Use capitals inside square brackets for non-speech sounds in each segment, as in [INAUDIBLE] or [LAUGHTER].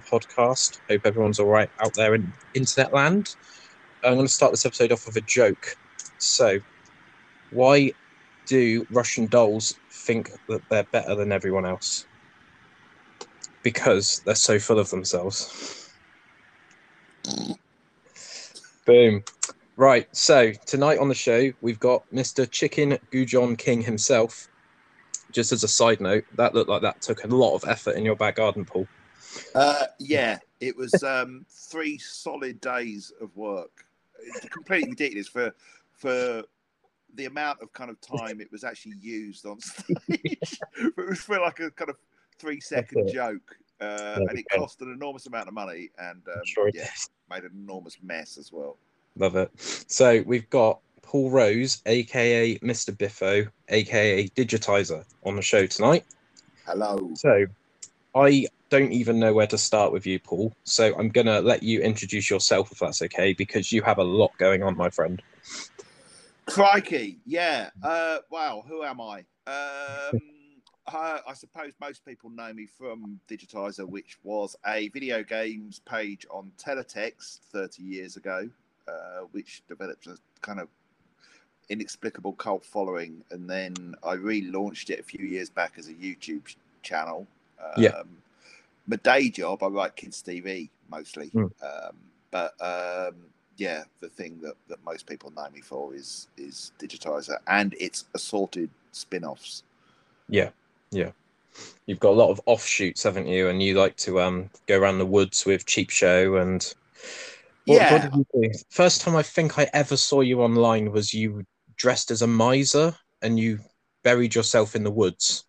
podcast. Hope everyone's all right out there in internet land. I'm going to start this episode off with a joke. So, why do Russian dolls think that they're better than everyone else? Because they're so full of themselves. Boom. Right, so tonight on the show, we've got Mr. Chicken Goujon King himself. Just as a side note, that looked like that took a lot of effort in your back garden, Paul. Uh, yeah, it was um, three solid days of work. It's completely ridiculous for for the amount of kind of time it was actually used on stage. [LAUGHS] it was for like a kind of three second joke, uh, and it cost an enormous amount of money, and um, sure yeah, made an enormous mess as well. Love it. So we've got Paul Rose, aka Mr. Biffo, aka Digitizer, on the show tonight. Hello. So I don't even know where to start with you, Paul. So I'm gonna let you introduce yourself if that's okay, because you have a lot going on, my friend. Crikey, yeah. Uh, wow, who am I? Um, [LAUGHS] I, I suppose most people know me from Digitizer, which was a video games page on Teletext 30 years ago, uh, which developed a kind of inexplicable cult following, and then I relaunched it a few years back as a YouTube channel. Um, Yeah. My day job, I write kids TV mostly, Mm. um, but um, yeah, the thing that, that most people know me for is is Digitizer and its assorted spin-offs. Yeah, yeah. You've got a lot of offshoots, haven't you? And you like to um go around the woods with Cheap Show and what, yeah, what did you do? First time I think I ever saw you online was you dressed as a miser and you buried yourself in the woods.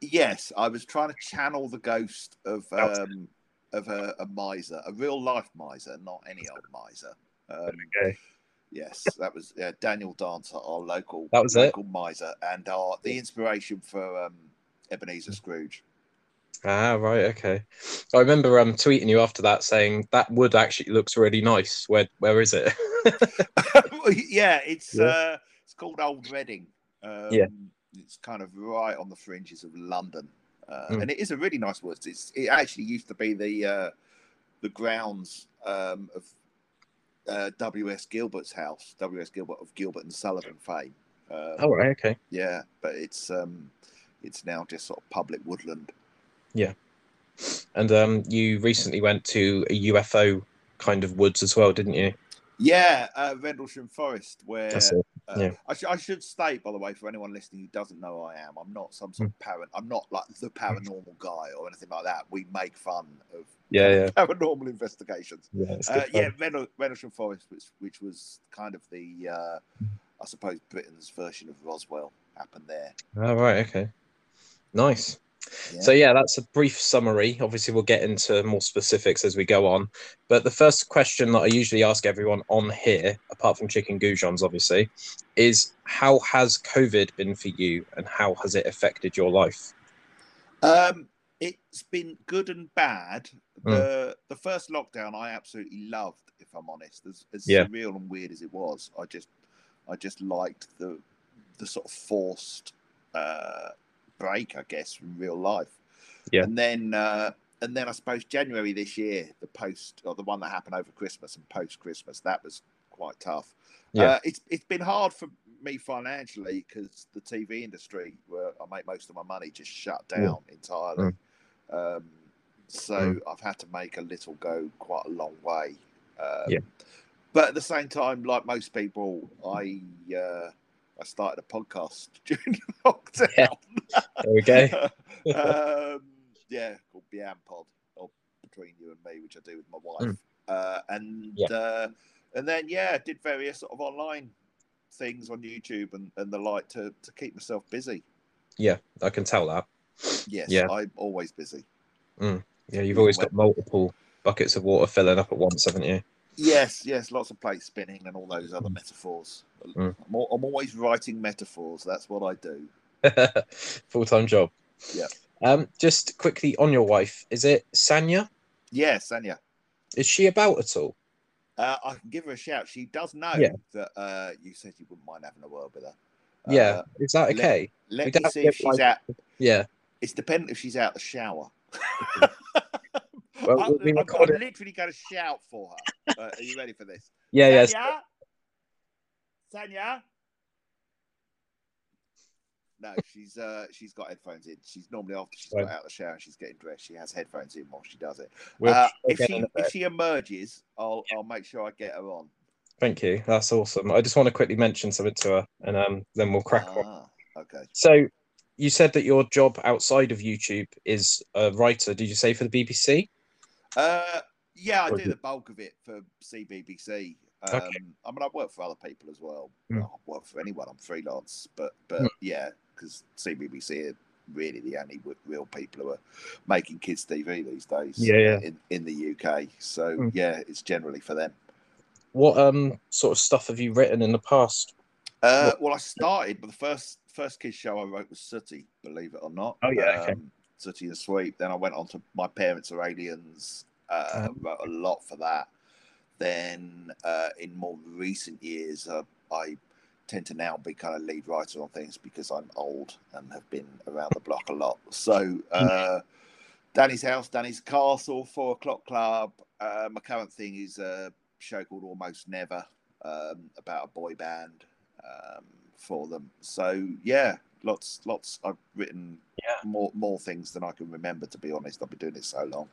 Yes, I was trying to channel the ghost of um, of a, a miser, a real life miser, not any old miser. Um, Okay. Yes, that was yeah, Daniel Dancer, our local That was it? local miser, and our the inspiration for um, Ebenezer Scrooge. Ah, right, okay. I remember um tweeting you after that saying that wood actually looks really nice. Where where is it? [LAUGHS] [LAUGHS] yeah, it's Yeah. uh, it's called Old Redding. Um, Yeah. It's kind of right on the fringes of London, uh, Mm. and it is a really nice woods. It's it actually used to be the uh, the grounds um, of uh, W.S. Gilbert's house, W.S. Gilbert of Gilbert and Sullivan fame. Um, oh right, okay. Yeah, but it's um, it's now just sort of public woodland. Yeah, and um you recently went to a UFO kind of woods as well, didn't you? Yeah, uh, Rendlesham Forest, where. Uh, yeah. I, sh- I should state, by the way, for anyone listening who doesn't know who I am, I'm not some Hmm. sort of parent. I'm not like the paranormal guy or anything like that. We make fun of Yeah, yeah. [LAUGHS] paranormal investigations. Yeah, Uh, yeah. Rendle- Rendlesham Forest, which which was kind of the, uh, Hmm. I suppose, Britain's version of Roswell, happened there. Oh, right, okay. Nice. Yeah. So yeah, that's a brief summary. Obviously, we'll get into more specifics as we go on. But the first question that I usually ask everyone on here, apart from chicken goujons, obviously, is how has COVID been for you, and how has it affected your life? Um, it's been good and bad. Hmm. The the first lockdown I absolutely loved, if I'm honest. As, as Yeah. surreal and weird as it was, I just I just liked the the sort of forced uh, break, I guess, from real life. Yeah. And then uh, and then I suppose January this year, the post or the one that happened over Christmas and post Christmas, that was quite tough. Yeah. Uh, it's it's been hard for me financially because the TV industry, where I make most of my money, just shut down entirely. Um, so Mm. I've had to make a little go quite a long way. Um, Yeah. But at the same time, like most people, I uh, I started a podcast [LAUGHS] during the lockdown. There we go. [LAUGHS] um, yeah, called Biam Pod, or Between You and Me, which I do with my wife. Mm. Uh, and Yeah. uh, and then yeah, did various sort of online things on YouTube and, and the like to, to keep myself busy. Yeah, I can tell that. Yes, Yeah. I'm always busy. Yeah, you've always got multiple buckets of water filling up at once, haven't you? Yes, yes, lots of plate spinning and all those other metaphors. Mm. I'm, I'm always writing metaphors. That's what I do. [LAUGHS] Full time job. Yeah. Um, just quickly on your wife, is it Sanya? Yes, Sanya. Is she about at all? Uh, I can give her a shout. She does know Yeah. that uh, you said you wouldn't mind having a word with her. yeah. Uh, Is that okay? let We me see if she's like- out. Yeah. It's dependent if she's out the shower. [LAUGHS] [LAUGHS] Well, Well, I, we'll be I'm, I'm literally going to shout for her. Uh, are you ready for this? Yeah, yeah. Sanya? Sanya? No, she's uh she's got headphones in. She's normally after she's got out of the shower and she's getting dressed. She has headphones in while she does it. We'll uh, if she in a bit. if she emerges, I'll I'll make sure I get her on. Thank you. That's awesome. I just want to quickly mention something to her, and um, then we'll crack on. Ah, okay. So, you said that your job outside of YouTube is a writer. Did you say for the BBC? Uh, yeah, I do the bulk of it for CBBC. Um, Okay. I mean, I work for other people as well. Hmm. I work for anyone. I'm freelance, but but Hmm. yeah, because CBBC are really the only real people who are making kids TV these days. Yeah, yeah. In in the UK, so Hmm. yeah, it's generally for them. What um sort of stuff have you written in the past? Uh, well, I started, but the first first kids show I wrote was Sooty, believe it or not. Oh, yeah, okay. Sooty and Sweep. Then I went on to My Parents Are Aliens. Uh, Oh. Wrote a lot for that. Then uh, in more recent years, uh, I tend to now be kind of lead writer on things because I'm old and have been around the block a lot. So. Uh, Dani's House, Dani's Castle, Four O'Clock Club. Uh, my current thing is a show called Almost Never um, about a boy band um, for them. So yeah, lots, lots. I've written Yeah. more more things than I can remember. To be honest, I've been doing it so long.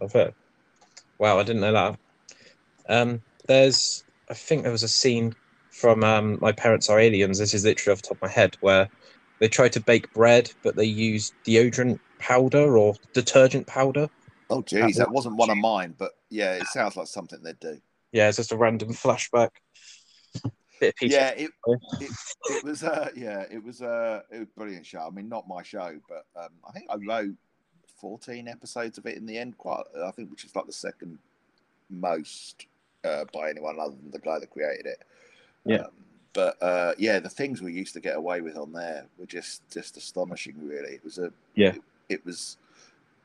Of it. Wow, I didn't know that. Um, there's, I think there was a scene from um, My Parents Are Aliens. This is literally off the top of my head, where they try to bake bread, but they use deodorant powder or detergent powder. Oh geez, That that wasn't one of mine, but yeah, it sounds like something they'd do. Yeah, it's just a random flashback. Yeah, it, [LAUGHS] it it was uh yeah, it was uh it was a brilliant show. I mean, not my show, but um, I think I wrote fourteen episodes of it in the end. Quite, I think, which is like the second most uh, by anyone other than the guy that created it. Yeah. Um, but uh, yeah, the things we used to get away with on there were just just astonishing. Really, it was a Yeah. It, it was.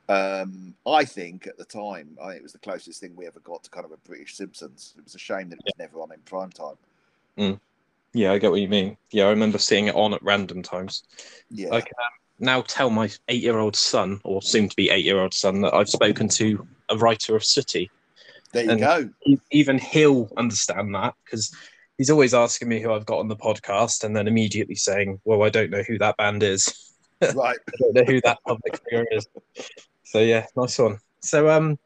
Um, I think at the time, I think it was the closest thing we ever got to kind of a British Simpsons. It was a shame that it was never on in prime time. Yeah, I get what you mean. Yeah, I remember seeing it on at random times. Yeah. I can um, now tell my eight-year-old son, or soon-to-be eight-year-old son, that I've spoken to a writer of Sooty. There you and- go. Even he'll understand that because he's always asking me who I've got on the podcast, and then immediately saying, "Well, I don't know who that band is. [LAUGHS] right. I don't know who that public figure is." So yeah, nice one. So um,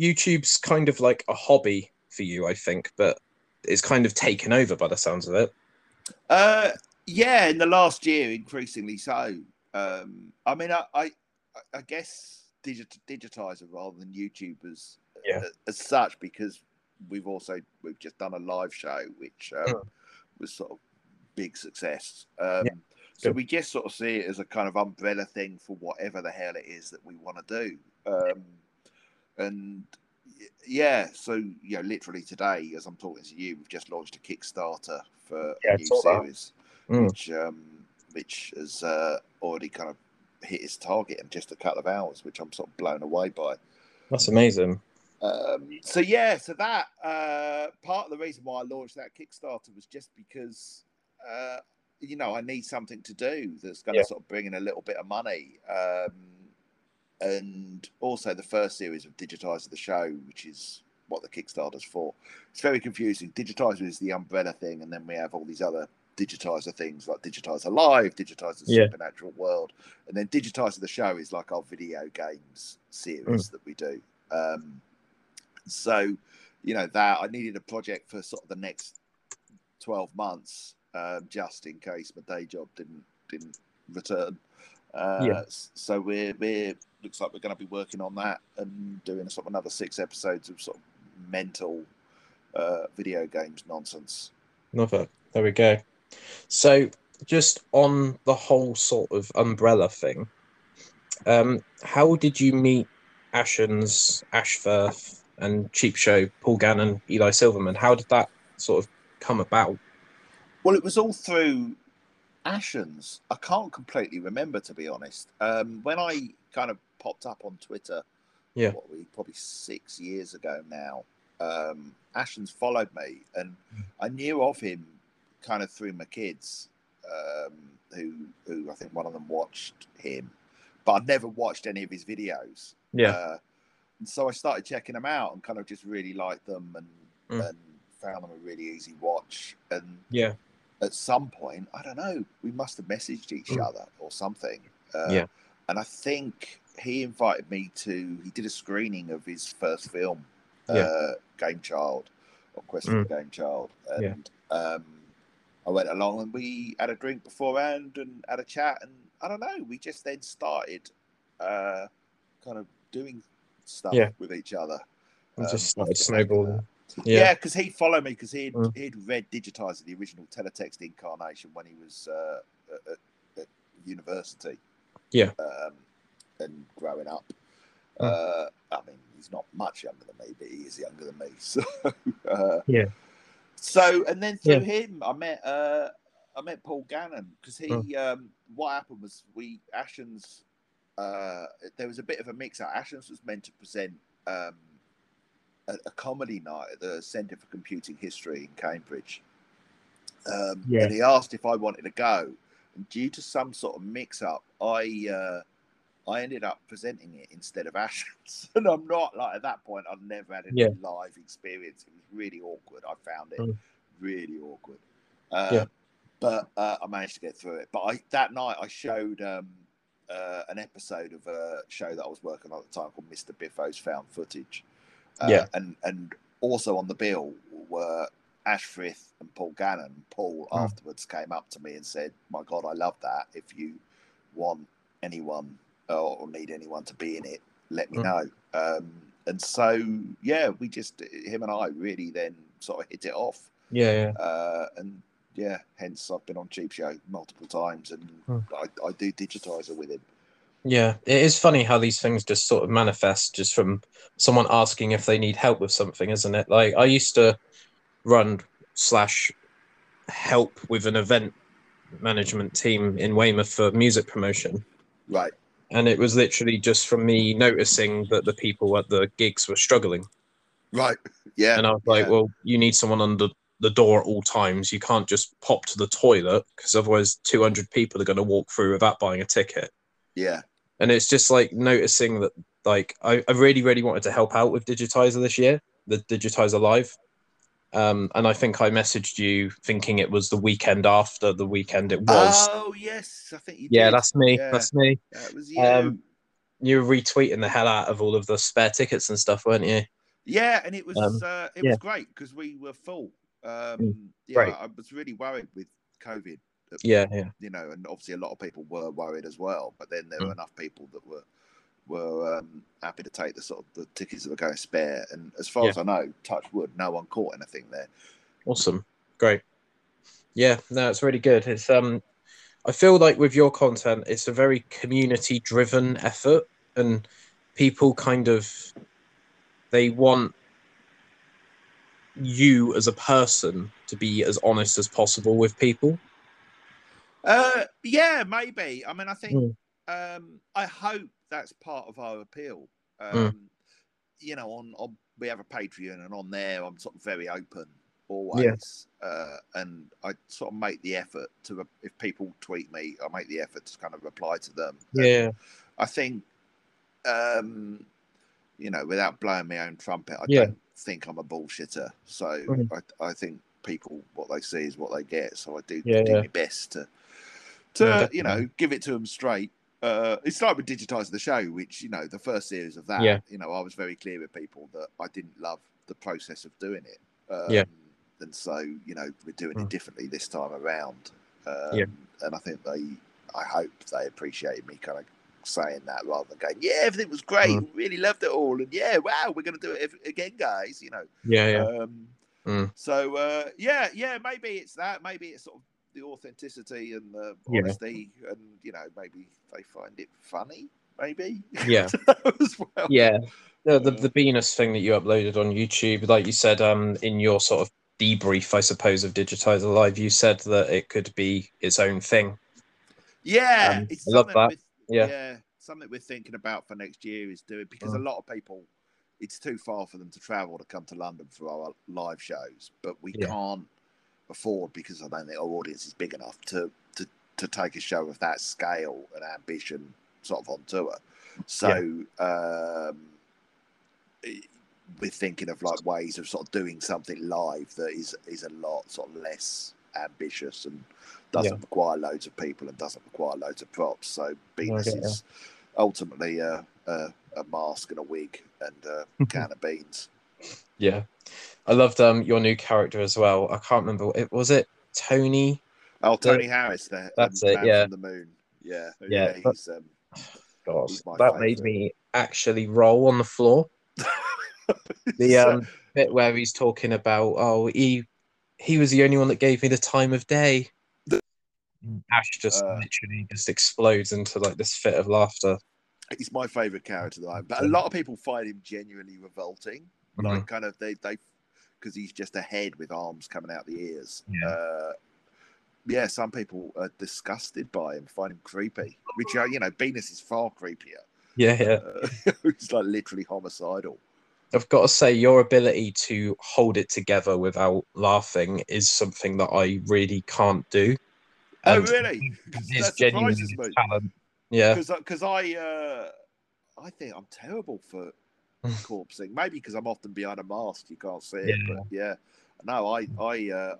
YouTube's kind of like a hobby for you, I think, but it's kind of taken over by the sounds of it. Uh, yeah, in the last year, increasingly so. Um, I mean, I, I, I guess digit, digitizer rather than YouTubers Yeah. as such, because we've also we've just done a live show, which um, Mm. was sort of big success. Um, Yeah, So we just sort of see it as a kind of umbrella thing for whatever the hell it is that we want to do. Um, and yeah, so you know, literally today, as I'm talking to you, we've just launched a Kickstarter for Yeah, a new series, Mm. which um, which has uh, already kind of hit its target in just a couple of hours, which I'm sort of blown away by. That's amazing. Um, so yeah, so that uh, part of the reason why I launched that Kickstarter was just because uh, you know I need something to do that's going to Yeah. sort of bring in a little bit of money, um, and also the first series of Digitizer the show, which is what the Kickstarter's for. It's very confusing. Digitizer is the umbrella thing, and then we have all these other digitizer things like digitizer live digitizer Yeah. supernatural world and then digitizer the show is like our video games series Mm. that we do um so you know that i needed a project for sort of the next 12 months um, just in case my day job didn't didn't return uh Yeah. so we're we're looks like we're going to be working on that and doing sort of another six episodes of sort of mental uh video games nonsense it. There we go. So, just on the whole sort of umbrella thing, um, how did you meet Ashens, Ash Frith, and Cheap Show, Paul Gannon, Eli Silverman? How did that sort of come about? Well, it was all through Ashens. I can't completely remember, to be honest. Um, when I kind of popped up on Twitter, Yeah. what probably six years ago now, um, Ashens followed me, and I knew of him kind of through my kids, um, who who I think one of them watched him, but I'd never watched any of his videos. Yeah. Uh, and so I started checking them out and kind of just really liked them and Mm. and found them a really easy watch. And Yeah. At some point, I don't know, we must have messaged each Mm. other or something. Uh, Yeah. And I think he invited me to. He did a screening of his first film, Yeah. uh, Game Child, or Quest Mm. for the Game Child, Yeah. and um, I went along and we had a drink beforehand and had a chat, and I don't know, we just then started uh, kind of doing stuff Yeah. with each other. Um, just started snowballing. Yeah. Yeah, because he'd follow me because he'd Mm. he'd read Digitizer, the original teletext incarnation, when he was uh, at, at, at university. Yeah. Um, and growing up, Mm. uh, I mean, he's not much younger than me, but he is younger than me. [LAUGHS] So, uh, Yeah. So, and then through Yeah. him, I met uh, I met Paul Gannon because he. Mm. Um, what happened was we Ashens. Uh, there was a bit of a mix up. Ashens was meant to present um, a, a comedy night at the Centre for Computing History in Cambridge. Um, Yeah. And he asked if I wanted to go, and due to some sort of mix-up, I uh, I ended up presenting it instead of [LAUGHS] Ashens. and I'm not like at that point. I'd never had any Yeah. live experience. It was really awkward. I found it Mm. really awkward. Uh, Yeah. But uh, I managed to get through it. But I, that night, I showed um, uh, an episode of a show that I was working on at the time called Mr. Biffo's Found Footage. Uh, Yeah. And and also on the bill were Ash Frith and Paul Gannon. Paul Mm. afterwards came up to me and said, "My God, I love that. If you want anyone uh, or need anyone to be in it, let me Mm. know." Um, and so yeah, we just him and I really then sort of hit it off. Yeah. Yeah. Uh, and yeah, hence I've been on Cheap Show multiple times, and Hmm. I, I do digitizer with him. Yeah, it is funny how these things just sort of manifest just from someone asking if they need help with something, isn't it? Like I used to run slash help with an event management team in Weymouth for music promotion, Right. and it was literally just from me noticing that the people at the gigs were struggling, Right. Yeah. and I was like, yeah. well, you need someone under the door at all times. You can't just pop to the toilet because otherwise 200 people are going to walk through without buying a ticket. yeah. And it's just like noticing that like I, I really really wanted to help out with digitizer this year the digitizer live um and i think i messaged you thinking it was the weekend after the weekend it was Oh yes, I think you. yeah did. that's me Yeah. that's me That was you. Um, you were retweeting the hell out of all of the spare tickets and stuff weren't you yeah, and it was um, uh, it yeah. was great because we were full. Um, yeah, great. I was really worried with COVID. Yeah yeah You know, and obviously a lot of people were worried as well. But then there Mm. were enough people that were were um, happy to take the sort of the tickets that were going spare. And as far Yeah. as I know, touch wood, no one caught anything there. awesome great yeah no it's really good it's um i feel like with your content it's a very community driven effort and people kind of they want you as a person to be as honest as possible with people Uh, yeah, maybe. I mean, I think Mm. um, I hope that's part of our appeal. Um, Mm. You know, on, on we have a Patreon, and on there, I'm sort of very open always, uh, and I sort of make the effort to if people tweet me, I make the effort to kind of reply to them. And yeah I think, um, you know, without blowing my own trumpet, I Yeah. don't think I'm a bullshitter. So Mhm. I, I think people what they see is what they get. So I do Yeah, do yeah. my best to to Yeah, you know give it to them straight. Uh, it started with Digitizer the show, which you know the first series of that. Yeah. You know, I was very clear with people that I didn't love the process of doing it. Um, Yeah. And so you know we're doing Mm. it differently this time around. Um, Yeah. And I think they, I hope they appreciated me kind of saying that rather than going, yeah, everything was great, Mm. really loved it all, and yeah, wow, we're going to do it again, guys. You know. yeah yeah Um, Mm. So uh, yeah, yeah, maybe it's that. Maybe it's sort of the authenticity and the Yeah. honesty, and you know, maybe they find it funny. Maybe. [LAUGHS] Yeah. as well. yeah the, the the Venus thing that you uploaded on YouTube, like you said, um, in your sort of debrief, I suppose, of Digitizer Live, you said that it could be its own thing. Yeah, Um, it's I love that. Yeah. yeah, something we're thinking about for next year is doing because a Mm. lot of people, it's too far for them to travel to come to London for our live shows, but we Yeah. can't afford because I don't think our audience is big enough to to to take a show of that scale and ambition sort of on tour. So um, we're thinking of like ways of sort of doing something live that is is a lot sort of less ambitious and doesn't Yeah. require loads of people and doesn't require loads of props. So Venus Okay, yeah. is ultimately a, a a mask and a wig and a [LAUGHS] can of beans. Yeah, I loved um your new character as well. I can't remember it was it Tony. Oh, The- Tony Harris, the That's the it, yeah. the moon. Yeah, Yeah, but- he's um, [SIGHS] God, that made me actually roll on the floor. [LAUGHS] The um bit where he's talking about oh he he was the only one that gave me the time of day. Ash just Uh. literally just explodes into like this fit of laughter. he's my favorite character though. But a lot of people find him genuinely revolting. Mhm. Like kind of they they because he's just a head with arms coming out the ears. Yeah. Uh, yeah, some people are disgusted by him, find him creepy. Which uh, you know, Venus is far creepier. Yeah, yeah. Uh, [LAUGHS] he's like literally homicidal. I've got to say, your ability to hold it together without laughing is something that I really can't do. Oh, really? It's genuinely surprises me. a talent. Yeah, Because because I uh, I think I'm terrible for [LAUGHS] corpsing. Maybe because I'm often behind a mask, you can't see it. Yeah. But yeah, no, I I, uh,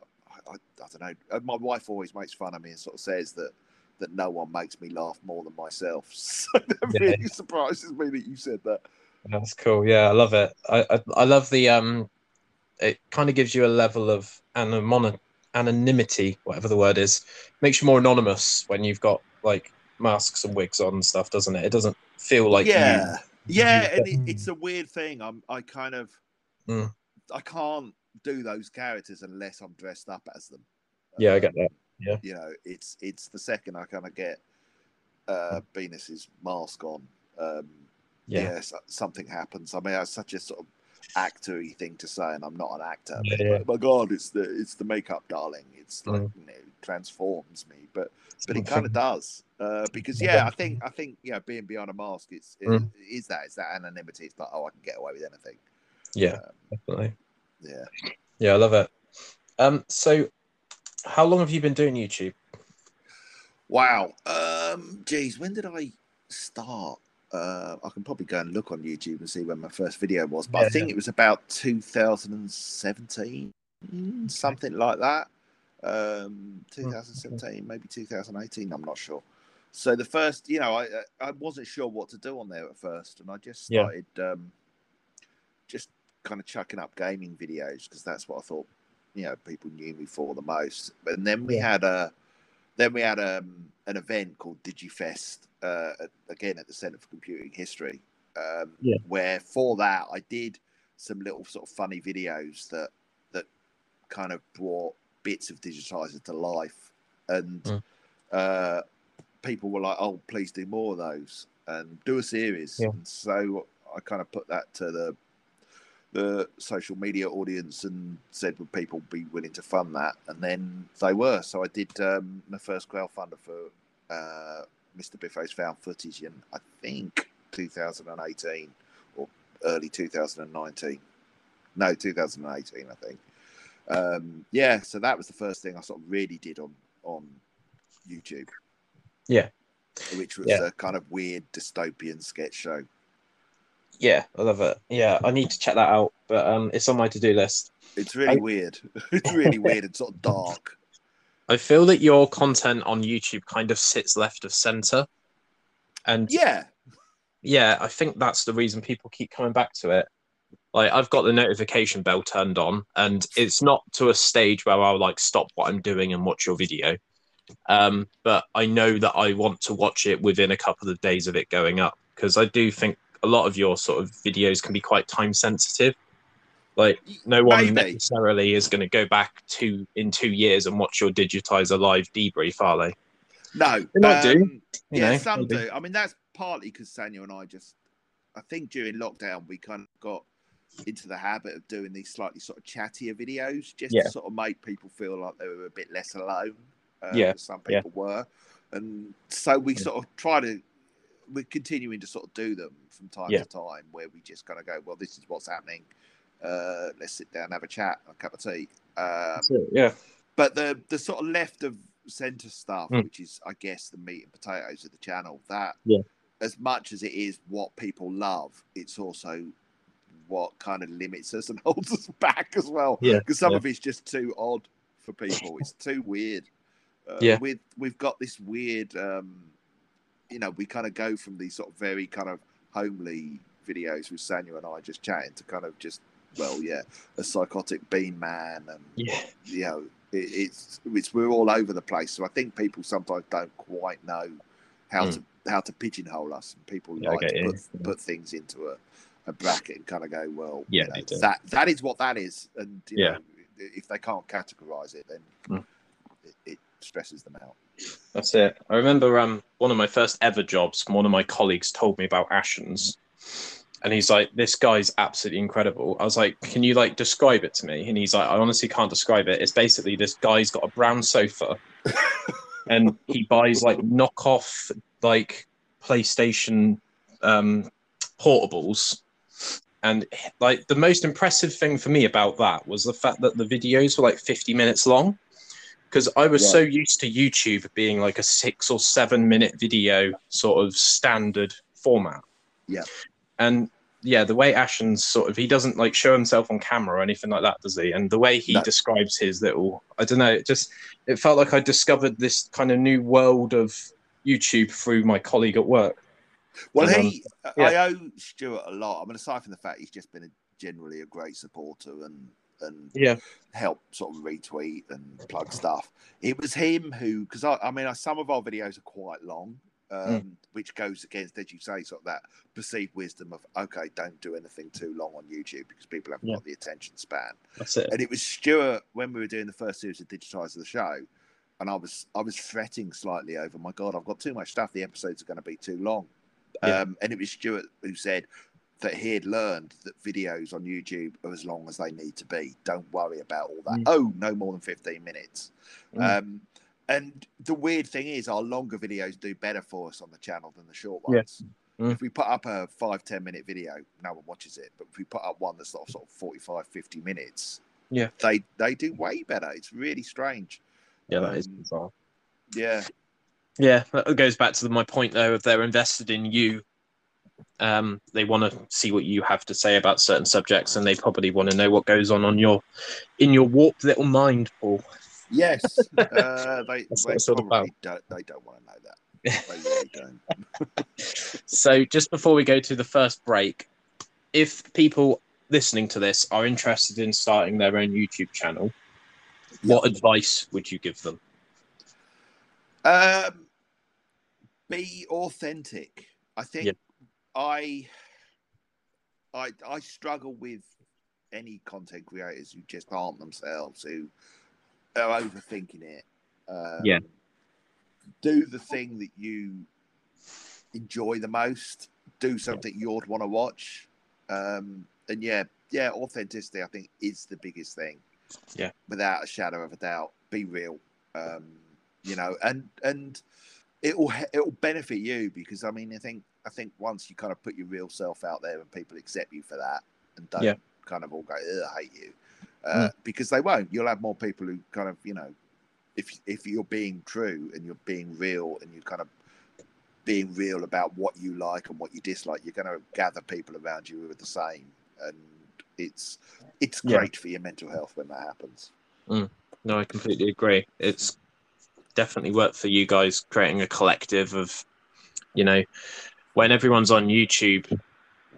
I I don't know. Uh, My wife always makes fun of me and sort of says that that no one makes me laugh more than myself. [LAUGHS] So that Yeah. really surprises me that you said that. that's cool. Yeah, I love it. I I, I love the um. It kind of gives you a level of anonymity, anonymity, whatever the word is. Makes you more anonymous when you've got like masks and wigs on and stuff, doesn't it? It doesn't feel like yeah, you. Yeah, and it, it's a weird thing. I'm I kind of Mm. I can't do those characters unless I'm dressed up as them. Yeah, I get Um, that. Yeah. You know, it's it's the second I kind of get uh Venus's mask on. Um Yeah. yeah, so- something happens. I mean, it's such a sort of actory thing to say, and I'm not an actor. Yeah, but, yeah. my God, it's the it's the makeup, darling. It's like Mm. you know, it transforms me, but but it kind of does uh, because yeah, I think I think you know, being behind a mask, it's it, Mm. is that it's that anonymity. It's like oh, I can get away with anything. Yeah, Um, definitely. yeah. Yeah, I love it. Um, so how long have you been doing YouTube? Wow. Um, geez, when did I start? Uh, I can probably go and look on YouTube and see when my first video was, but I Yeah, think it was about 2017, something like that. Um, 2017, maybe 2018. I'm not sure. So the first, you know, I I wasn't sure what to do on there at first, and I just Yeah. started um, just kind of chucking up gaming videos because that's what I thought, you know, people knew me for the most. And then we Yeah. had a then we had um, an event called DigiFest, uh, again at the Centre for Computing History, um, Yeah. where for that I did some little sort of funny videos that that kind of brought bits of Digitizer to life, and Mm. uh, people were like, "Oh, please do more of those and do a series." Yeah. And so I kind of put that to the the social media audience and said would people be willing to fund that? And then they were. So i did um, my first crowdfunder for uh, mr biffo's found footage in i think 2018 or early 2019 no 2018 i think. Um, yeah so that was the first thing i sort of really did on on youtube. Yeah. which was Yeah. a kind of weird dystopian sketch show Yeah, I love it. Yeah, I need to check that out, but um, it's on my to-do list. it's really I- weird [LAUGHS] it's really weird It's sort of dark I feel that your content on YouTube kind of sits left of center, and yeah yeah, I think that's the reason people keep coming back to it. Like I've got the notification bell turned on, and it's not to a stage where I'll like stop what I'm doing and watch your video. Um, but I know that I want to watch it within a couple of days of it going up because I do think a lot of your sort of videos can be quite time sensitive. Like no one Maybe. necessarily is going to go back to in two years and watch your digitizer live debrief, are they? No, They might do, um, you yeah, know, some maybe. do. I mean, that's partly because Sanya and I just, I think during lockdown we kind of got into the habit of doing these slightly sort of chattier videos, just Yeah. to sort of make people feel like they were a bit less alone. Uh, Yeah, some yeah. people were, and so we Yeah. sort of try to. We're continuing to sort of do them from time Yeah. to time, where we just kind of go, "Well, this is what's happening. Uh, let's sit down, have a chat, a cup of tea." Um, it, yeah, but the the sort of left of center stuff, Mm. which is I guess the meat and potatoes of the channel, that Yeah. as much as it is what people love, it's also what kind of limits us and [LAUGHS] holds us back as well. Yeah, because some yeah. of it's just too odd for people. It's too weird. Uh, Yeah. with we've got this weird. um You know, we kind of go from these sort of very kind of homely videos with Sanya and I just chatting to kind of just well, yeah, a psychotic bean man and Yeah. you know, it, it's it's we're all over the place. So I think people sometimes don't quite know how Mm. to how to pigeonhole us, and people Yeah, like get to put, put things into a, a bracket and kind of go, well, Yeah, you know, that that is what that is, and you Yeah. know, if they can't categorize it, then Mm. it, it stresses them out. That's it. I remember um one of my first ever jobs. One of my colleagues told me about Ashens, and he's like, "This guy's absolutely incredible." I was like, "Can you like describe it to me?" And he's like, "I honestly can't describe it. It's basically this guy's got a brown sofa, [LAUGHS] and he buys like knockoff like PlayStation um, portables." And like the most impressive thing for me about that was the fact that the videos were like 50 minutes long because I was Right. so used to YouTube being like a six or seven minute video sort of standard format. Yeah. And yeah, the way Ashens sort of he doesn't like show himself on camera or anything like that, does he? And the way he No. describes his little I don't know, it just it felt like I discovered this kind of new world of YouTube through my colleague at work. Well, And, um, he, I owe Stuart a lot. I mean, aside from the fact he's just been a, generally a great supporter and and Yeah. help sort of retweet and plug stuff. It was him who, because I, I mean, uh, some of our videos are quite long, um, which goes against, as you say, sort of that perceived wisdom of okay, don't do anything too long on YouTube because people haven't Yeah. got the attention span. That's it. And it was Stuart when we were doing the first series of Digitizer the show, and I was I was fretting slightly over my God, I've got too much stuff. The episodes are going to be too long. Yeah. Um, and it was Stuart who said that he had learned that videos on YouTube are as long as they need to be. Don't worry about all that. Mm. Oh, no more than fifteen minutes. Mm. Um, and the weird thing is, our longer videos do better for us on the channel than the short Yeah. ones. Mm. If we put up a five, 10 minute video, no one watches it. But if we put up one that's sort of, sort of 45, 50 minutes, Yeah. they they do way better. It's really strange. yeah, that is um, bizarre. Yeah, Yeah, that goes back to my point though. If they're invested in you, um, they want to see what you have to say about certain subjects, and they probably want to know what goes on on your in your warped little mind, Paul. yes. [LAUGHS] uh, they they probably don't. They don't want to know that. They really don't. [LAUGHS] So, just before we go to the first break, if people listening to this are interested in starting their own YouTube channel, what advice would you give them? Um, be authentic. I think Yeah. I, I, I struggle with any content creators who just aren't themselves, who are overthinking it. Um, Yeah. Do the thing that you enjoy the most. Do something you'd want to watch. Um, and yeah, yeah, authenticity. I think is the biggest thing. Yeah. Without a shadow of a doubt, be real. Um, you know, and and it will it will benefit you because I mean I think I think once you kind of put your real self out there and people accept you for that and don't Yeah. kind of all go I hate you uh, because they won't. You'll have more people who kind of you know if if you're being true and you're being real and you're kind of being real about what you like and what you dislike, you're going to gather people around you who are the same, and it's it's Yeah. great for your mental health when that happens. No, I completely agree. It's definitely worked for you guys creating a collective of, you know, when everyone's on YouTube,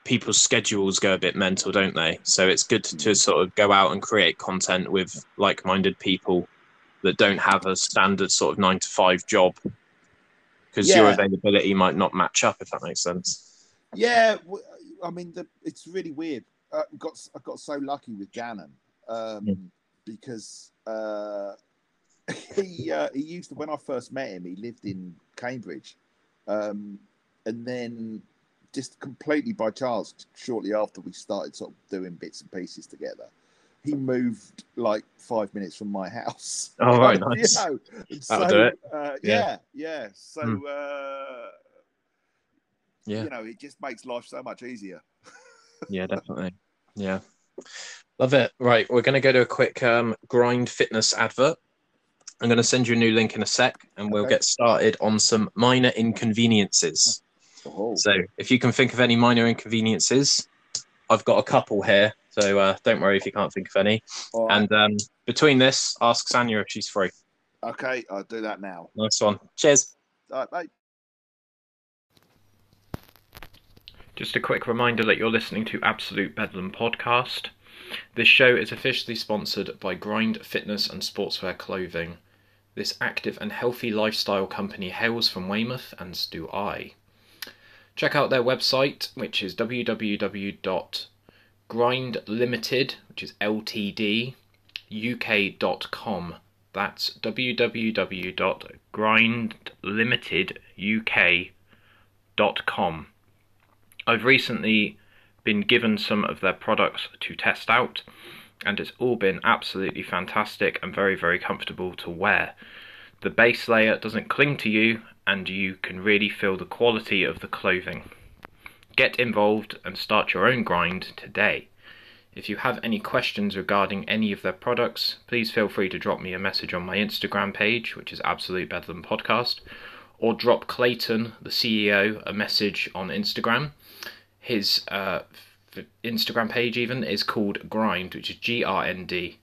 people's schedules go a bit mental, don't they? So it's good to, to sort of go out and create content with like minded people that don't have a standard sort of nine to five job because your availability might not match up, if that makes sense. Yeah, I mean, the, it's really weird. Uh, got I got so lucky with Gannon um, Mm. because uh, [LAUGHS] he uh, he used to when I first met him, he lived in Cambridge, um, and then just completely by chance, shortly after we started sort of doing bits and pieces together, he moved like five minutes from my house. Oh, right, [LAUGHS] You nice. know, and That'll so, do it. Uh, Yeah. yeah, yeah. So. Mm. Uh, Yeah. you know, it just makes life so much easier. [LAUGHS] Yeah, definitely. Yeah. Love it. Right. We're going to go to a quick um, grind fitness advert. I'm going to send you a new link in a sec and we'll get started on some minor inconveniences. Oh, So, if you can think of any minor inconveniences, I've got a couple here, so uh, don't worry if you can't think of any. All right. And um, between this, ask Sanya if she's free. okay, I'll do that now. Nice one. Cheers. All right, mate. Just a quick reminder that you're listening to Absolute Bedlam podcast. This show is officially sponsored by Grind Fitness and Sportswear Clothing. This active and healthy lifestyle company hails from Weymouth, and so do I. Check out their website, which is www.grindlimited, which is LTD, uk.com. That's www.grindlimiteduk.com. I've recently been given some of their products to test out, and it's all been absolutely fantastic and very, very comfortable to wear. The base layer doesn't cling to you, and you can really feel the quality of the clothing. Get involved and start your own grind today. If you have any questions regarding any of their products, please feel free to drop me a message on my Instagram page, which is Absolute Bedlam Podcast, or drop Clayton, the CEO, a message on Instagram. His uh, Instagram page, even, is called Grind, which is G R N D.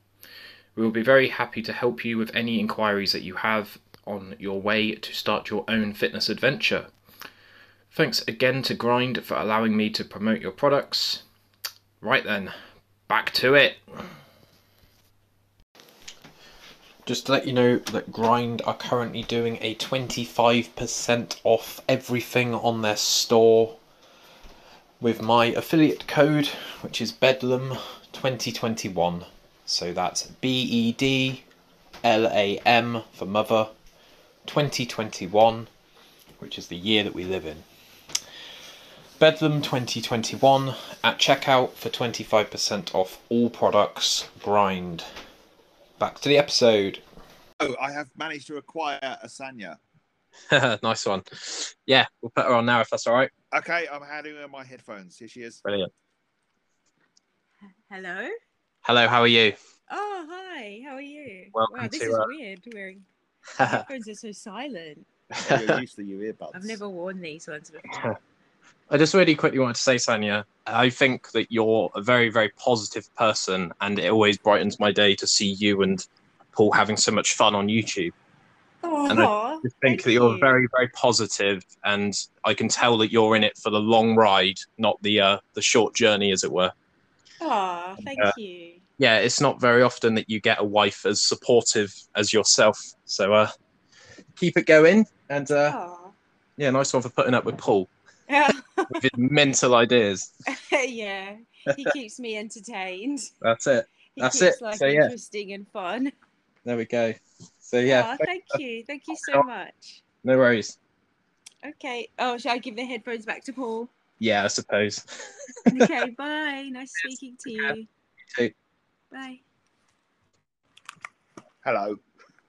We will be very happy to help you with any inquiries that you have on your way to start your own fitness adventure. Thanks again to Grind for allowing me to promote your products. Right then, back to it. Just to let you know that Grind are currently doing a 25% off everything on their store with my affiliate code, which is Bedlam 2021. So that's B E D L A M for mother 2021, which is the year that we live in. Bedlam 2021 at checkout for 25% off all products. Grind. Back to the episode. Oh, I have managed to acquire a Sanya. [LAUGHS] nice one. Yeah, we'll put her on now if that's all right. Okay, I'm handing her my headphones. Here she is. Brilliant. Hello. Hello, how are you? Oh, hi. How are you? Welcome wow, this to, is uh, weird. Wearing my headphones [LAUGHS] are so silent. You're used to your earbuds. I've never worn these ones before. [LAUGHS] I just really quickly wanted to say, Sanya, I think that you're a very, very positive person, and it always brightens my day to see you and Paul having so much fun on YouTube. Oh, And I just think that you're very, very positive, and I can tell that you're in it for the long ride, not the uh, the short journey, as it were. Oh, thank Uh, you. Yeah, it's not very often that you get a wife as supportive as yourself. So uh, keep it going, and uh, yeah, nice one for putting up with Paul Yeah. [LAUGHS] with his mental ideas. [LAUGHS] yeah. He keeps me entertained. [LAUGHS] That's it. He That's keeps it. life So, yeah. interesting and fun. There we go. So yeah, Oh, thank you. Thank you so much. no worries. Okay. Oh, shall I give the headphones back to Paul? Yeah, I suppose. Okay, bye. Nice speaking to you. too. Bye. Hello.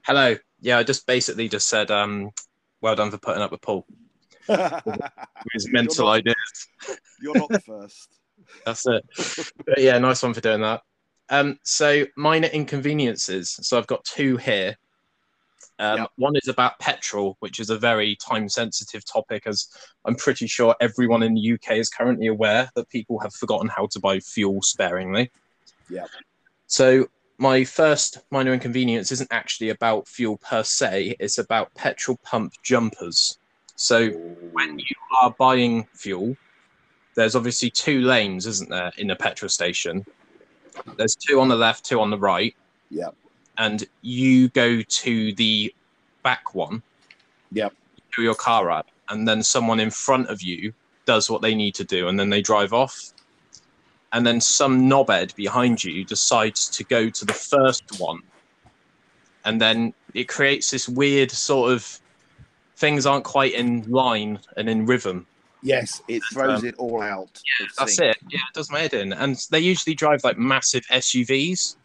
Hello. Yeah, I just basically just said, um, well done for putting up with Paul [LAUGHS] with his mental not- ideas. You're not the [LAUGHS] first. That's it. But yeah, nice one for doing that. Um, so minor inconveniences. So I've got two here. Um, Yep. One is about petrol, which is a very time-sensitive topic, as I'm pretty sure everyone in the UK is currently aware that people have forgotten how to buy fuel sparingly. Yep. So my first minor inconvenience isn't actually about fuel per se; it's about petrol pump jumpers. So when you are buying fuel, there's obviously two lanes, isn't there, in a petrol station? There's two on the left, two on the right. Yep. And you go to the back one. Yep. Do your car up, and then someone in front of you does what they need to do, and then they drive off. And then some knobhead behind you decides to go to the first one, and then it creates this weird sort of things aren't quite in line and in rhythm. Yes, it throws Um, it all out. of That's it. Yeah, it does my head in. And they usually drive like massive SUVs.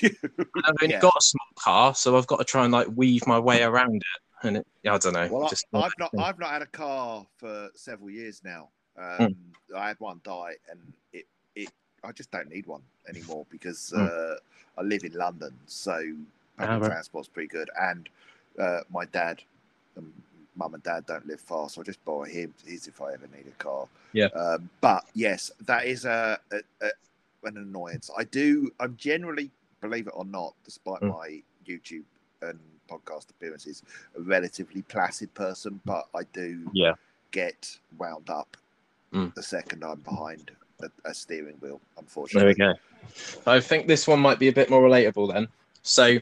And [LAUGHS] I've only Yeah. got a small car, so I've got to try and like weave my way around it. And it, I don't know. Well, just I, I've not I've not had a car for several years now. Hmm. Um, I had one die, and it I just don't need one anymore because Mm. uh, I live in London, so public Ah, right. transport's pretty good. And uh, my dad, um, mum and dad don't live far, so I just borrow him his if I ever need a car. Yeah. Um, but yes, that is a, a, a an annoyance. I do. I'm generally, believe it or not, despite Mm. my YouTube and podcast appearances, a relatively placid person, but I do Yeah. get wound up Mm. the second I'm behind a, a steering wheel. Unfortunately. There we go. I think this one might be a bit more relatable then. So,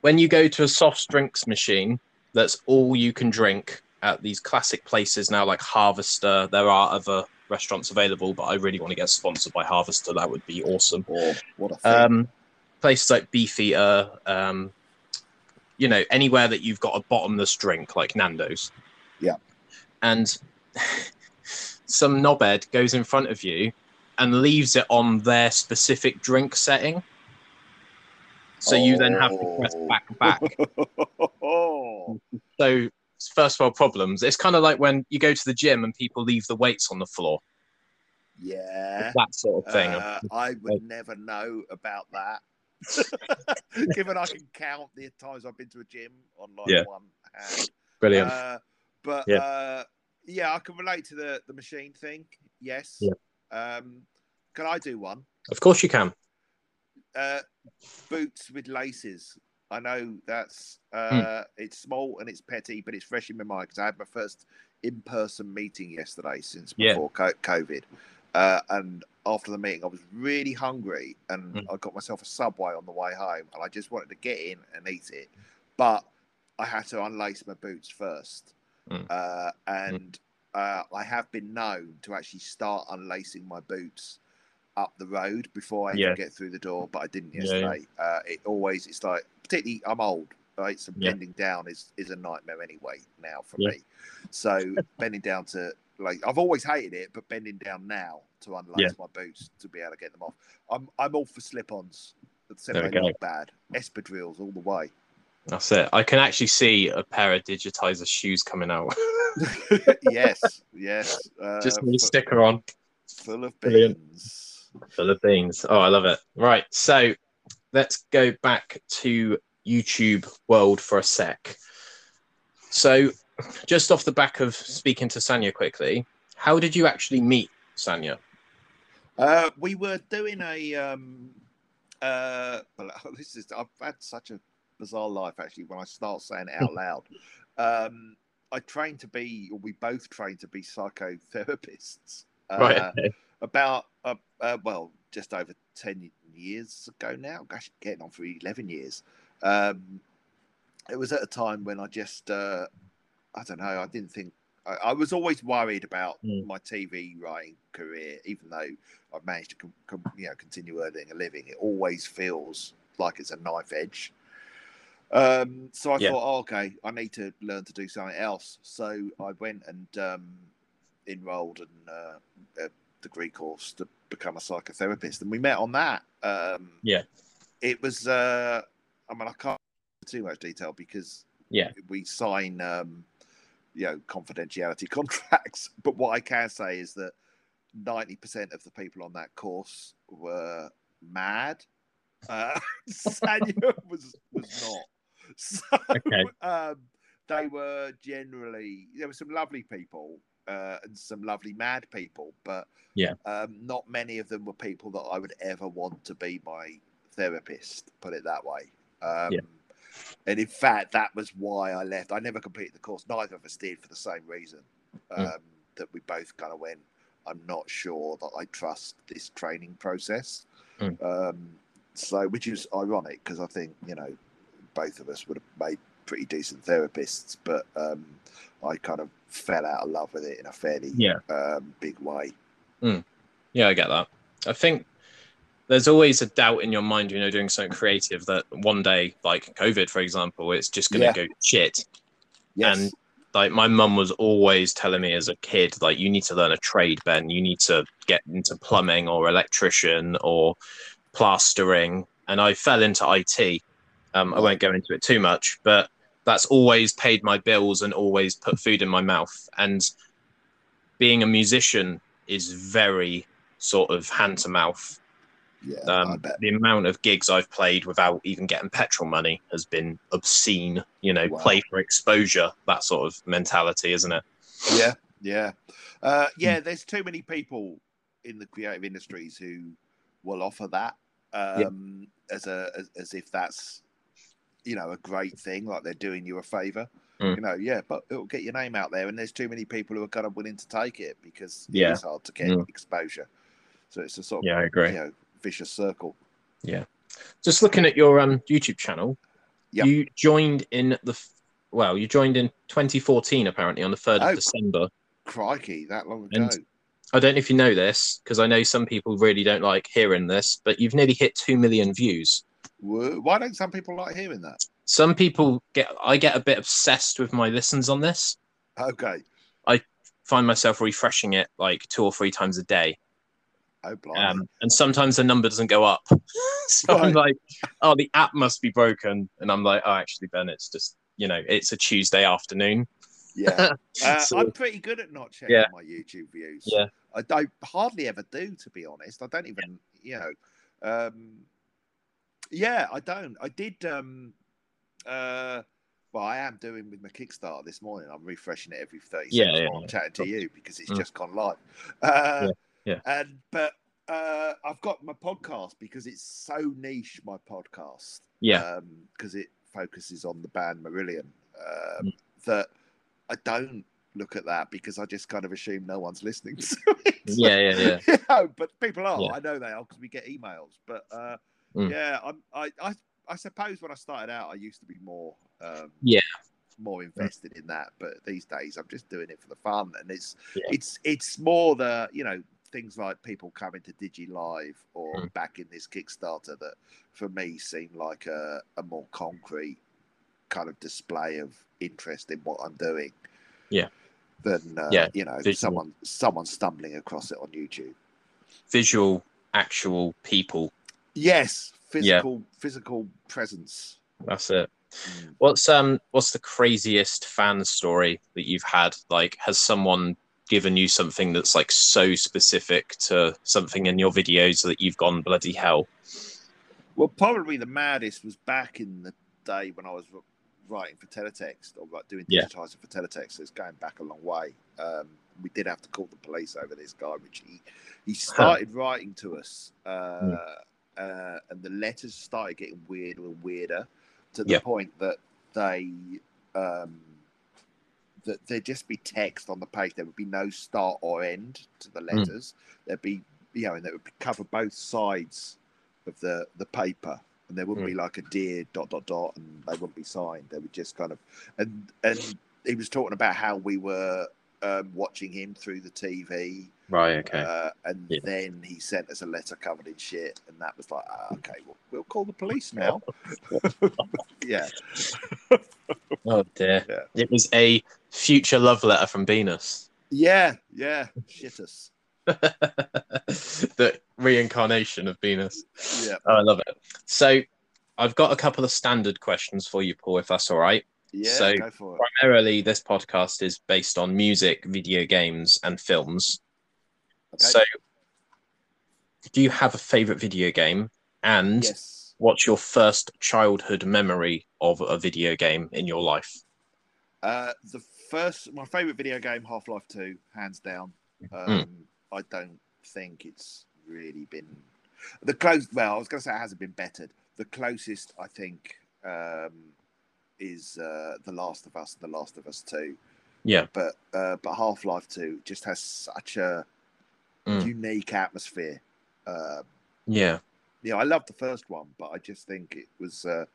when you go to a soft drinks machine, that's all you can drink at these classic places now, like Harvester. There are other restaurants available, but I really want to get sponsored by Harvester. That would be awesome. Or what a thing. Um, places like Beefeater, um, you know, anywhere that you've got a bottomless drink like Nando's. Yeah. And some knobhead goes in front of you and leaves it on their specific drink setting. So you then have to press Oh. back back. oh, [LAUGHS] So first world problems. It's kind of like when you go to the gym and people leave the weights on the floor. yeah. That sort of thing. Uh, I would never know about that. [LAUGHS] Given I can count the times I've been to a gym on like Yeah. one hand. Brilliant. Uh, but Yeah. uh, yeah, I can relate to the, the machine thing. Yes. Yeah. Um, can I do one? of course you can. Uh, boots with laces. I know that's uh, it's small and it's petty, but it's fresh in my mind because I had my first in-person meeting yesterday since before co- COVID. Uh, and after the meeting, I was really hungry, and Mm. I got myself a subway on the way home, and I just wanted to get in and eat it, but I had to unlace my boots first, Mm. uh, and uh, I have been known to actually start unlacing my boots up the road before I Yeah. even get through the door, but I didn't Yeah, yeah. yesterday. Uh, it always it's like particularly I'm old, right? So Yeah. bending down is is a nightmare anyway now for Yeah. me. So bending down to like I've always hated it, but bending down now to unlace Yeah. my boots to be able to get them off. I'm I'm all for slip-ons. Except There we they go. look bad. Espadrilles all the way. That's it. I can actually see a pair of digitizer shoes coming out. [LAUGHS] yes, yes. Uh, Just need a sticker on. full of beans. Full of beans. Oh, I love it. Right. So let's go back to YouTube world for a sec. So, just off the back of speaking to Sanya quickly, how did you actually meet Sanya? Uh, we were doing a. Um, uh, well, [LAUGHS] this is. I've had such a bizarre life actually. When I start saying it out [LAUGHS] loud, um, I trained to be, or we both trained to be psychotherapists. Uh, right. About uh, uh, well, just over ten years ago now. Gosh, getting on for eleven years. Um, it was at a time when I just, uh, I don't know, I didn't think. I, I was always worried about Mm. my TV writing career, even though I've managed to, com- com- you know, continue earning a living. It always feels like it's a knife edge. Um, so I Yeah. thought, oh, okay, I need to learn to do something else. So I went and um, enrolled in uh, a degree course to become a psychotherapist, and we met on that. Um, Yeah. it was. Uh, I mean, I can't too much detail because Yeah. we sign, um, you know, confidentiality [LAUGHS] contracts. But what I can say is that ninety percent of the people on that course were mad. Uh, [LAUGHS] Sanya was was not. [LAUGHS] So Okay. um, they were generally there were some lovely people uh, and some lovely mad people, but Yeah. um, not many of them were people that I would ever want to be my therapist. Put it that way. Um, Yeah. And in fact, that was why I left. I never completed the course. Neither of us did for the same reason. Um, Mm. That we both kind of went. I'm not sure that I trust this training process. Mm. Um, so, which is ironic because I think you know both of us would have made pretty decent therapists, but um, I kind of fell out of love with it in a fairly Yeah. um, big way. Yeah, I get that. I think there's always a doubt in your mind, you know, doing something creative that one day, like COVID, for example, it's just going to Yeah. go shit. Yes, And like my mum was always telling me as a kid, like you need to learn a trade, Ben. You need to get into plumbing or electrician or plastering. And I fell into IT. Um, I won't go into it too much, but that's always paid my bills and always put food in my mouth. And being a musician is very sort of hand to mouth. Yeah, I Um, bet. the amount of gigs I've played without even getting petrol money has been obscene. You know, Wow. play for exposure, that sort of mentality, isn't it? Yeah, yeah, uh, yeah. Hmm. There's too many people in the creative industries who will offer that um, as a as, as if that's you know a great thing, like they're doing you a favor. Mm. You know, yeah, but it'll get your name out there, and there's too many people who are kind of willing to take it because Yeah. it's hard to get Mm. exposure. So it's a sort of Yeah, I agree. you know vicious circle. Yeah just looking at your um, YouTube channel, Yep. you joined in the well, you joined in 2014 apparently on the 3rd Oh. of December. Crikey, that long And- ago. I don't know if you know this because I know some people really don't like hearing this, but you've nearly hit 2 million views. Why don't some people like hearing that? Some people get I get a bit obsessed with my listens on this. Okay. I find myself refreshing it like two or three times a day. Oh. Um, and sometimes the number doesn't go up. [LAUGHS] so I'm like, oh, the app must be broken. And I'm like, oh, actually, Ben, it's just, you know, it's a Tuesday afternoon. yeah. [LAUGHS] Uh, So- I'm pretty good at not checking Yeah. my YouTube views. Yeah. I don't hardly ever do, to be honest. I don't even, you know. Um, yeah, I don't. I did. Um, uh, well, I am doing with my Kickstarter this morning. I'm refreshing it every 30 Yeah, seconds yeah, while I'm yeah. chatting to you because it's Mm. just gone live. Uh, yeah. And but uh, I've got my podcast because it's so niche. My podcast Yeah. because it focuses on the band Marillion. Um, Mm. That I don't look at that because I just kind of assume no one's listening to it. Yeah, yeah, [LAUGHS] yeah. You know, but people are. Yeah. I know they are because we get emails. But uh, Mm. yeah, I, I, I suppose when I started out, I used to be more. Um, Yeah. More invested in that, but these days I'm just doing it for the fun, and it's Yeah. it's it's more the you know things like people coming to Digi Live or Mm. back in this Kickstarter that for me seem like a, a more concrete kind of display of interest in what I'm doing. Yeah. Than uh, Yeah, you know visual. someone someone stumbling across it on YouTube. Visual, actual people. Yes, physical physical presence. That's it. Mm. What's um what's the craziest fan story that you've had? Like has someone given you something that's like so specific to something in your videos that you've gone bloody hell? Well, probably the maddest was back in the day when I was writing for teletext or like doing Yeah. digitizer for teletext. So it's going back a long way. Um, we did have to call the police over this guy, which he he started writing to us, uh, Hmm. Uh, and the letters started getting weirder and weirder to the Yeah. point that they um, that there'd just be text on the page. There would be no start or end to the Hmm. letters. There'd be you know, and it would cover both sides of the the paper, and there wouldn't be like a dear dot dot dot, and they wouldn't be signed. They would just kind of and and he was talking about how we were um, watching him through the TV, Right, okay. uh, and Yeah. then he sent us a letter covered in shit, and that was like, ah, okay, well, we'll call the police now. [LAUGHS] yeah, oh dear. Yeah. It was a future love letter from Venus. yeah, yeah, shit us. [LAUGHS] the reincarnation of Venus. Yeah, Oh, I love it. So I've got a couple of standard questions for you, Paul, if that's all right. yeah, So- go for it. Primarily, this podcast is based on music, video games, and films. Okay. So, do you have a favorite video game? And yes. what's your first childhood memory of a video game in your life? Uh, the first, my favorite video game, Half Life Two, hands down. Hmm. Um, I don't think it's really been the close. Well, I was going to say it hasn't been bettered. The closest I think um, is uh, The Last of Us, The Last of Us Two. Yeah. But uh, but Half Life Two just has such a Mm. unique atmosphere. Uh, Yeah, yeah, I love the first one, but I just think it was. Uh,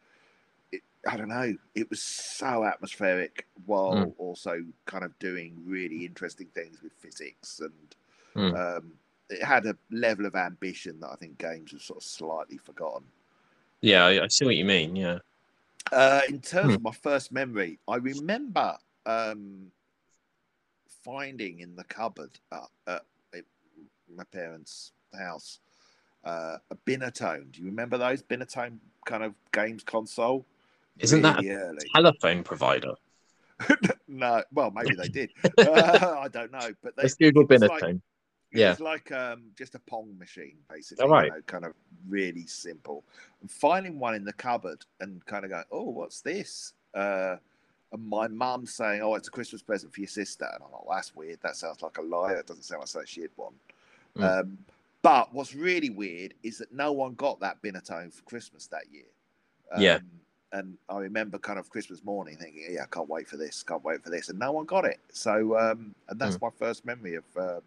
it, I don't know. It was so atmospheric while Mm. also kind of doing really interesting things with physics, and Mm. um, it had a level of ambition that I think games have sort of slightly forgotten. yeah, I, I see what you mean. Yeah, Uh, in terms Hmm. of my first memory, I remember um, finding in the cupboard at, at, at my parents' house uh, a Binatone. Do you remember those Binatone kind of games console? Isn't that really early? telephone provider. [LAUGHS] no, well, maybe they did. [LAUGHS] uh, I don't know, but they, Let's Google was like- It Yeah. It's like um, just a pong machine, basically. Oh, right. you know, kind of really simple. And finding one in the cupboard and kind of going, oh, what's this? Uh, and my mum saying, oh, it's a Christmas present for your sister. And I'm like, well, that's weird. That sounds like a lie. That doesn't sound like something she'd want. Mm. Um, but what's really weird is that no one got that Binatone for Christmas that year. Yeah. Um, and I remember kind of Christmas morning thinking, yeah, I can't wait for this, can't wait for this. And no one got it. So, um, and that's my first memory of, um,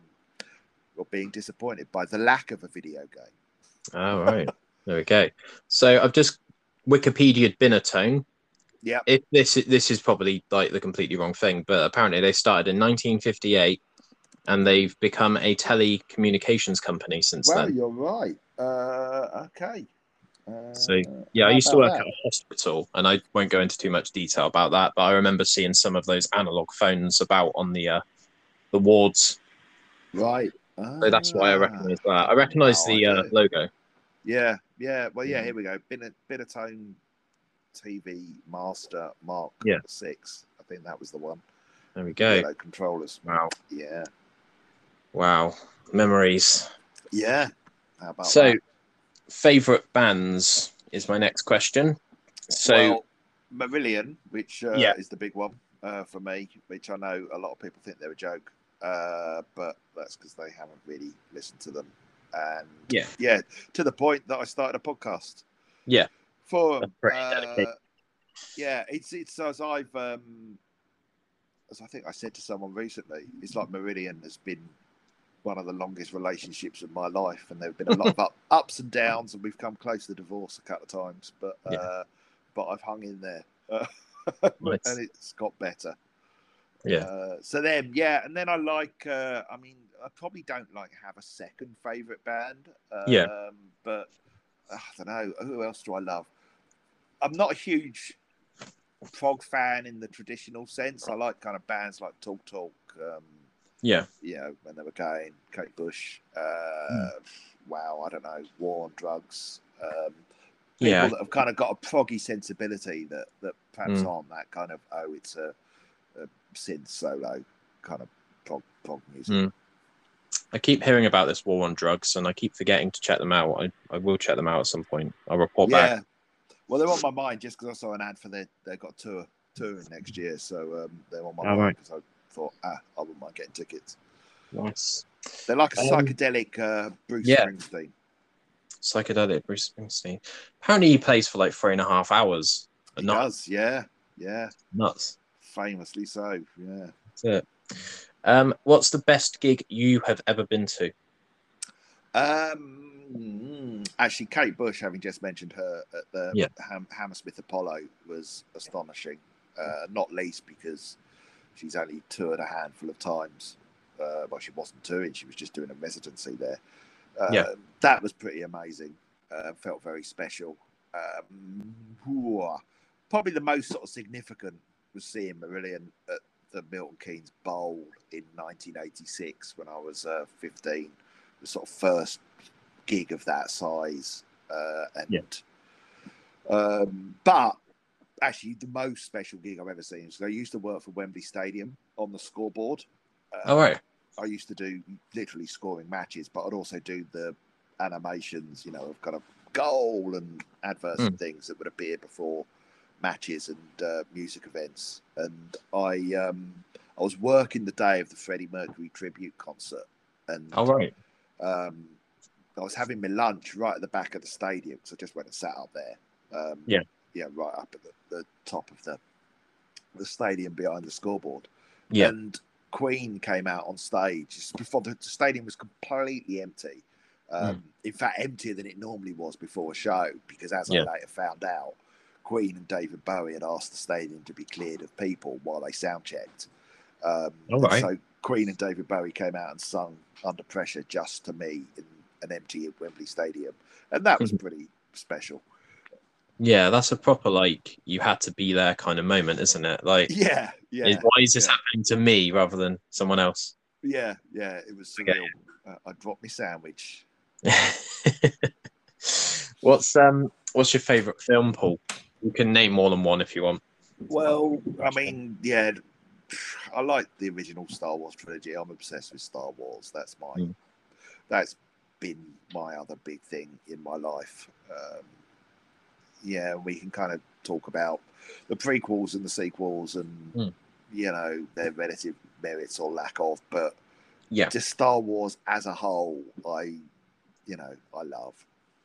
of being disappointed by the lack of a video game. All right. there we go. So I've just Wikipedia Binatone. Yeah. If this this is probably like the completely wrong thing, but apparently they started in 1958, and they've become a telecommunications company since Well, then. you're right. Uh, okay. Uh, So, Yeah, I used to work that? at a hospital, and I won't go into too much detail about that, but I remember seeing some of those analog phones about on the uh, the wards. Right. So that's why I Ah. recognise that. I recognise Now I the uh, logo. Yeah, yeah. Well, yeah. Here we go. Bit of Binatone TV Master Mark Yeah. Six. I think that was the one. There we go. Yellow controllers. Wow, Yeah, wow, memories. yeah. How about So, that? favorite bands is my next question. So, well, Marillion, which uh, Yeah. is the big one uh, for me, which I know a lot of people think they're a joke, uh, but that's because they haven't really listened to them. And Yeah. yeah, to the point that I started a podcast. Yeah. for uh, yeah, it's it's as I've um, as I think I said to someone recently, it's like Marillion has been one of the longest relationships of my life, and there have been a lot of up, ups and downs, and we've come close to divorce a couple of times, but Yeah. uh, but I've hung in there, uh, [LAUGHS] Nice. and it's got better. yeah, Uh, so then, yeah, and then I like. Uh, I mean, I probably don't like have a second favorite band. Um, Yeah. But uh, I don't know who else do I love. I'm not a huge prog fan in the traditional sense. I like kind of bands like Talk Talk. Um, yeah, you know, when they were going, Kate Bush. Uh, Hmm. Wow, I don't know, War on Drugs. Um, people yeah, that have kind of got a proggy sensibility that that perhaps Mm. aren't that kind of oh it's a, a synth solo kind of prog, prog music. Mm. I keep hearing about this war on drugs, and I keep forgetting to check them out. I, I will check them out at some point. I'll report yeah. back. Well, they're on my mind just because I saw an ad for their they've got a tour touring next year, so um, they're on my Oh, mind right. because I thought ah I wouldn't mind getting tickets. Nice, They're like a Um, psychedelic uh, Bruce yeah. Springsteen. psychedelic Bruce Springsteen. Apparently, he plays for like three and a half hours. He Not does, yeah, yeah, nuts. famously so, yeah. That's it. Um, what's the best gig you have ever been to? Um, actually, Kate Bush, having just mentioned her at the Yeah. Ham- Hammersmith Apollo, was astonishing. Uh, not least because she's only toured a handful of times. Uh, well, she wasn't touring; she was just doing a residency there. Uh, Yeah. that was pretty amazing. Uh, felt very special. Um, probably the most sort of significant was seeing Marillion at the Milton Keynes Bowl in 1986 when I was uh, 15 the sort of first gig of that size. Uh, and Yeah. um, but actually, the most special gig I've ever seen. So I used to work for Wembley Stadium on the scoreboard. Uh, All right. I used to do literally scoring matches, but I'd also do the animations, you know, of kind of goal and adverts and things that would appear before matches and uh, music events. And I, um, I was working the day of the Freddie Mercury tribute concert, and All right. um, I was having my lunch right at the back of the stadium because I just went and sat up there. Um, Yeah. Yeah, right up at the, the top of the the stadium behind the scoreboard. Yeah. And Queen came out on stage just before the, stadium was completely empty. Um, Hmm. In fact, emptier than it normally was before a show because, as Yeah. I later found out, Queen and David Bowie had asked the stadium to be cleared of people while they sound checked. Um, All right. So Queen and David Bowie came out and sung "Under Pressure" just to me in an empty Wembley Stadium, and that was pretty special. Yeah, that's a proper like you had to be there kind of moment, isn't it? Like, [LAUGHS] Yeah, yeah, is- why is this yeah. happening to me rather than someone else? yeah, yeah. It was surreal. Uh, I dropped my sandwich. [LAUGHS] what's um what's your favorite film, Paul? You can name more than one if you want. Well, I mean, yeah, I like the original Star Wars trilogy. I'm obsessed with Star Wars. That's my, Mm. that's been my other big thing in my life. Um, yeah, we can kind of talk about the prequels and the sequels and Mm. you know their relative merits or lack of, but Yeah. just Star Wars as a whole, I you know I love.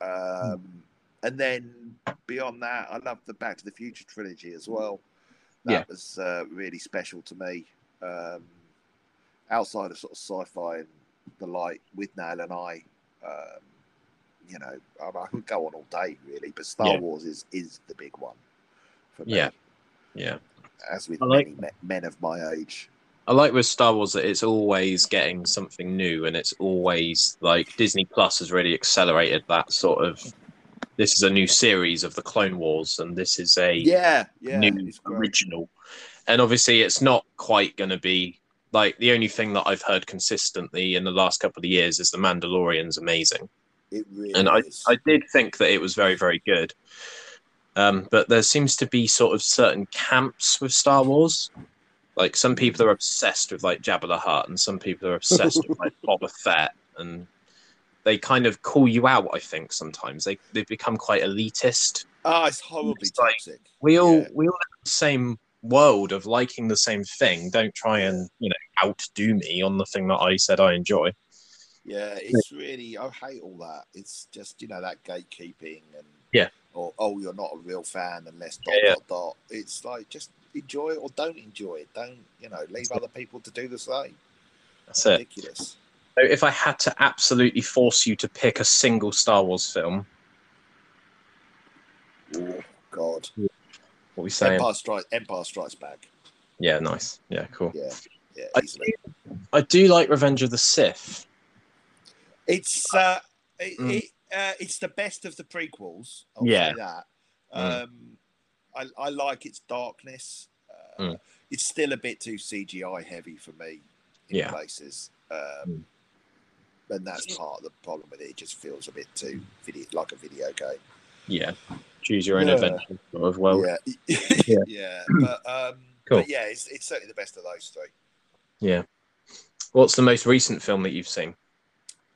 Um, And then beyond that, I love the Back to the Future trilogy as well. That Yeah. was uh, really special to me. Um, outside of sort of sci-fi and the light Withnail and I, um, you know, I, I could go on all day really, but Star Yeah. Wars is is the big one for me. Yeah. Yeah. as with like- many men of my age. I like with Star Wars that it's always getting something new, and it's always like Disney Plus has really accelerated that sort of. This is a new series of the Clone Wars, and this is a Yeah, yeah, new original. And obviously, it's not quite going to be like the only thing that I've heard consistently in the last couple of years is the Mandalorian's amazing. It really and I, is. I did think that it was very, very good. Um, but there seems to be sort of certain camps with Star Wars. Like some people are obsessed with like Jabba the Hutt, and some people are obsessed with like [LAUGHS] Boba Fett, and they kind of call you out. I think sometimes they they become quite elitist. oh, it's horribly It's like- toxic. We all Yeah. we all in the same world of liking the same thing. Don't try and you know outdo me on the thing that I said I enjoy. Yeah, it's really I hate all that. It's just you know that gatekeeping and Yeah. or oh you're not a real fan unless dot Yeah, yeah. dot dot. It's like just enjoy it or don't enjoy it. Don't you know leave other people to do the same. That's it. Ridiculous. So if I had to absolutely force you to pick a single Star Wars film, Oh God, what are we saying? Empire Strikes Empire Strikes Back. Yeah, nice. Yeah, cool. Yeah, yeah, I easily. I do like Revenge of the Sith. It's uh, it, Mm. it, uh, it's the best of the prequels. I'll Yeah. say that. Mm. Um, I, I like its darkness. Uh, Mm. It's still a bit too CGI heavy for me in Yeah. places, um, Mm. and that's part of the problem with it. It just feels a bit too video, like a video game. Yeah, choose your own Yeah. adventure sort of world. yeah, [LAUGHS] Yeah. yeah, But um, Cool. but yeah, it's, it's certainly the best of those three. Yeah. What's the most recent film that you've seen?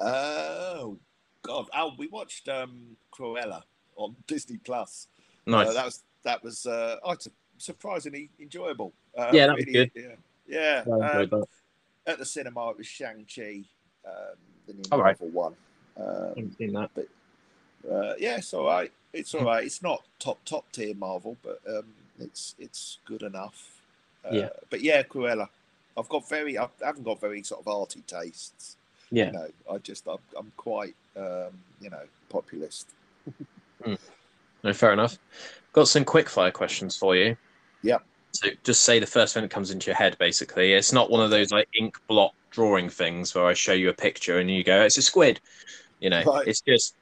Oh God! Oh, we watched um, Cruella on [LAUGHS] Disney Plus. Nice. Uh, that was that was uh, oh, surprisingly enjoyable. Uh, Yeah, that was good. Yeah, yeah. Um, at the cinema, it was Shang Chi, um, the new All right. Marvel one. Um, haven't seen that. uh, yeah, it's all right. It's Hmm. all right. It's not top top tier Marvel, but um, it's it's good enough. Uh, Yeah. But yeah, Cruella. I've got very. I haven't got very sort of arty tastes. Yeah. You know, I just I'm, I'm quite um, you know populist. No, fair enough. Got some quick fire questions for you. Yeah. So just say the first thing that comes into your head, basically. It's not one of those like ink blot drawing things where I show you a picture and you go, it's a squid. You know, Right. it's just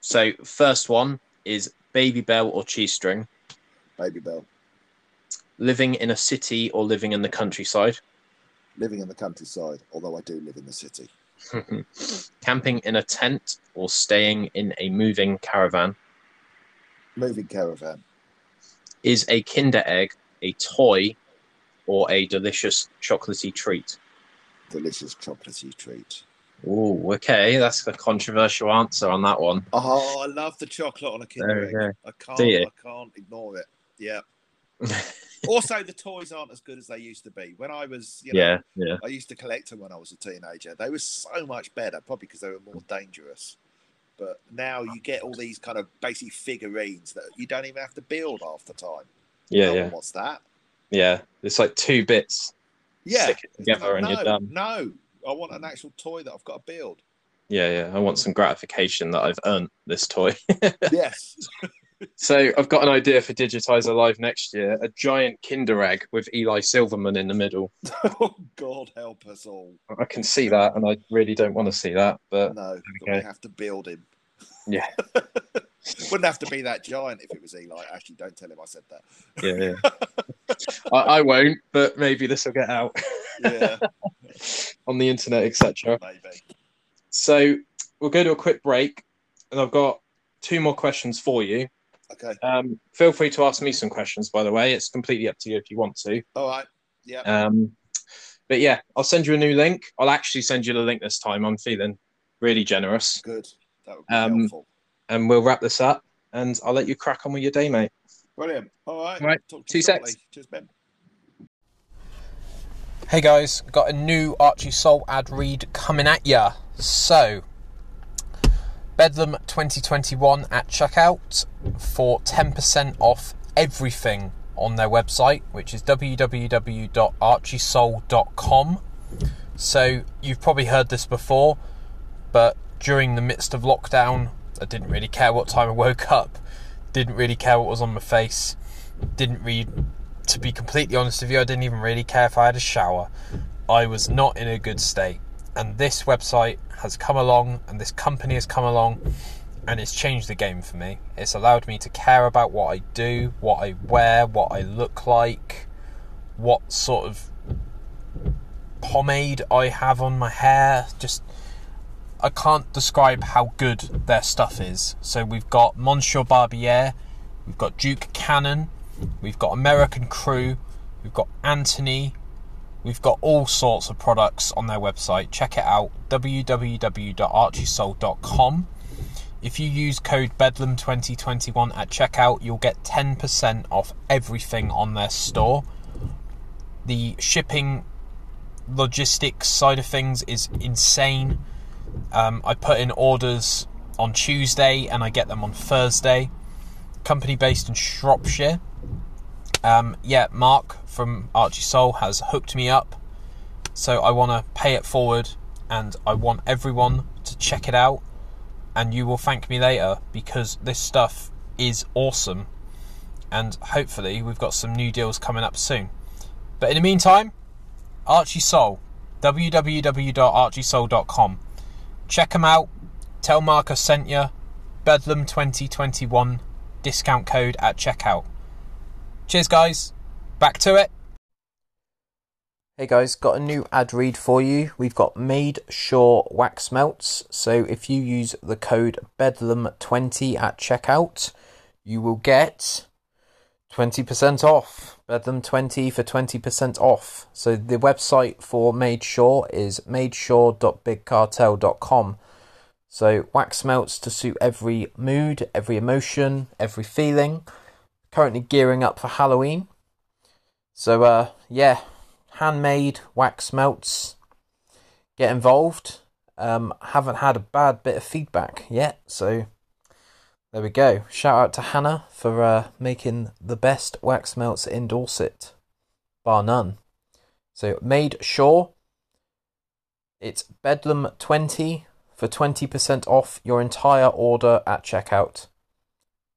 so first one is Babybel or cheese string, Babybel. living in a city or living in the countryside, Living in the countryside, although I do live in the city. [LAUGHS] camping in a tent or staying in a moving caravan. Moving caravan. Is a Kinder egg a toy or a delicious chocolatey treat? Delicious chocolatey treat. Oh, okay. That's a controversial answer on that one. Oh, I love the chocolate on a Kinder egg. I can't. I can't ignore it. Yeah. Also, the toys aren't as good as they used to be. When I was, you know, yeah, yeah, I used to collect them when I was a teenager. They were so much better, probably because they were more dangerous. But now you get all these kind of basic figurines that you don't even have to build half the time. yeah, no yeah, wants that. yeah. It's like two bits. Yeah. Stick it together and you're done. No, I want an actual toy that I've got to build. Yeah, yeah. I want some gratification that I've earned this toy. [LAUGHS] yes. [LAUGHS] so I've got an idea for Digitizer Live next year: a giant Kinder egg with Eli Silverman in the middle. [LAUGHS] oh, God help us all. I can see that, and I really don't want to see that, but No, Okay. we have to build him. Yeah. [LAUGHS] Wouldn't have to be that giant if it was Eli. Actually, don't tell him I said that. yeah, yeah. [LAUGHS] I, I won't, but maybe this will get out Yeah, on the internet, etc. maybe. So we'll go to a quick break, and I've got two more questions for you. Okay. Um, feel free to ask me some questions, by the way. It's completely up to you if you want to. All right. Yeah. Um, but yeah, I'll send you a new link. I'll actually send you the link this time. I'm feeling Really generous. Good. That would be Um, helpful. And we'll wrap this up, and I'll let you crack on with your day, mate. Brilliant. All right. Right, Talk to two you secs. Cheers, Ben. Hey guys, got a new Archie Soul ad read coming at ya. So, Bedlam 2021 at checkout for 10% off everything on their website, which is www.archiesoul.com. So, you've probably heard this before, but during the midst of lockdown, I didn't really care what time I woke up, didn't really care what was on my face, didn't read to be completely honest with you, I didn't even really care if I had a shower. I was not in a good state. And this website has come along, and this company has come along, and it's changed the game for me. It's allowed me to care about what I do, what I wear, what I look like, what sort of pomade I have on my hair. Just, I can't describe how good their stuff is. So we've got Monsieur Barbier, we've got Duke Cannon, We've got American Crew, we've got Anthony, we've got all sorts of products on their website. Check it out www.archiesoul.com. If you use code Bedlam2021 at checkout, you'll get 10% off everything on their store. The shipping logistics side of things is insane. Um, I put in orders on Tuesday and I get them on Thursday. Company based in Shropshire. Um, yeah, Mark from Archie Soul has hooked me up, so I want to pay it forward, and I want everyone to check it out, and you will thank me later because this stuff is awesome, and hopefully we've got some new deals coming up soon. But in the meantime, Archie Soul, www.archiesoul.com. Check them out. Tell Mark I sent you. Bedlam 2021 discount code at checkout. Cheers, guys. Back to it. Hey guys, got a new ad read for you. We've got Made Sure Wax Melts. So if you use the code Bedlam20 at checkout, you will get 20% off. Bedlam20 for 20% off. So the website for Made Sure is madesure.bigcartel.com. So wax melts to suit every mood, every emotion, every feeling. Currently gearing up for Halloween. So uh yeah, handmade wax melts. Get involved. Um haven't had a bad bit of feedback yet, so there we go. Shout out to Hannah for uh, making the best wax melts in Dorset, bar none. So made sure it's Bedlam twenty for 20% off your entire order at checkout.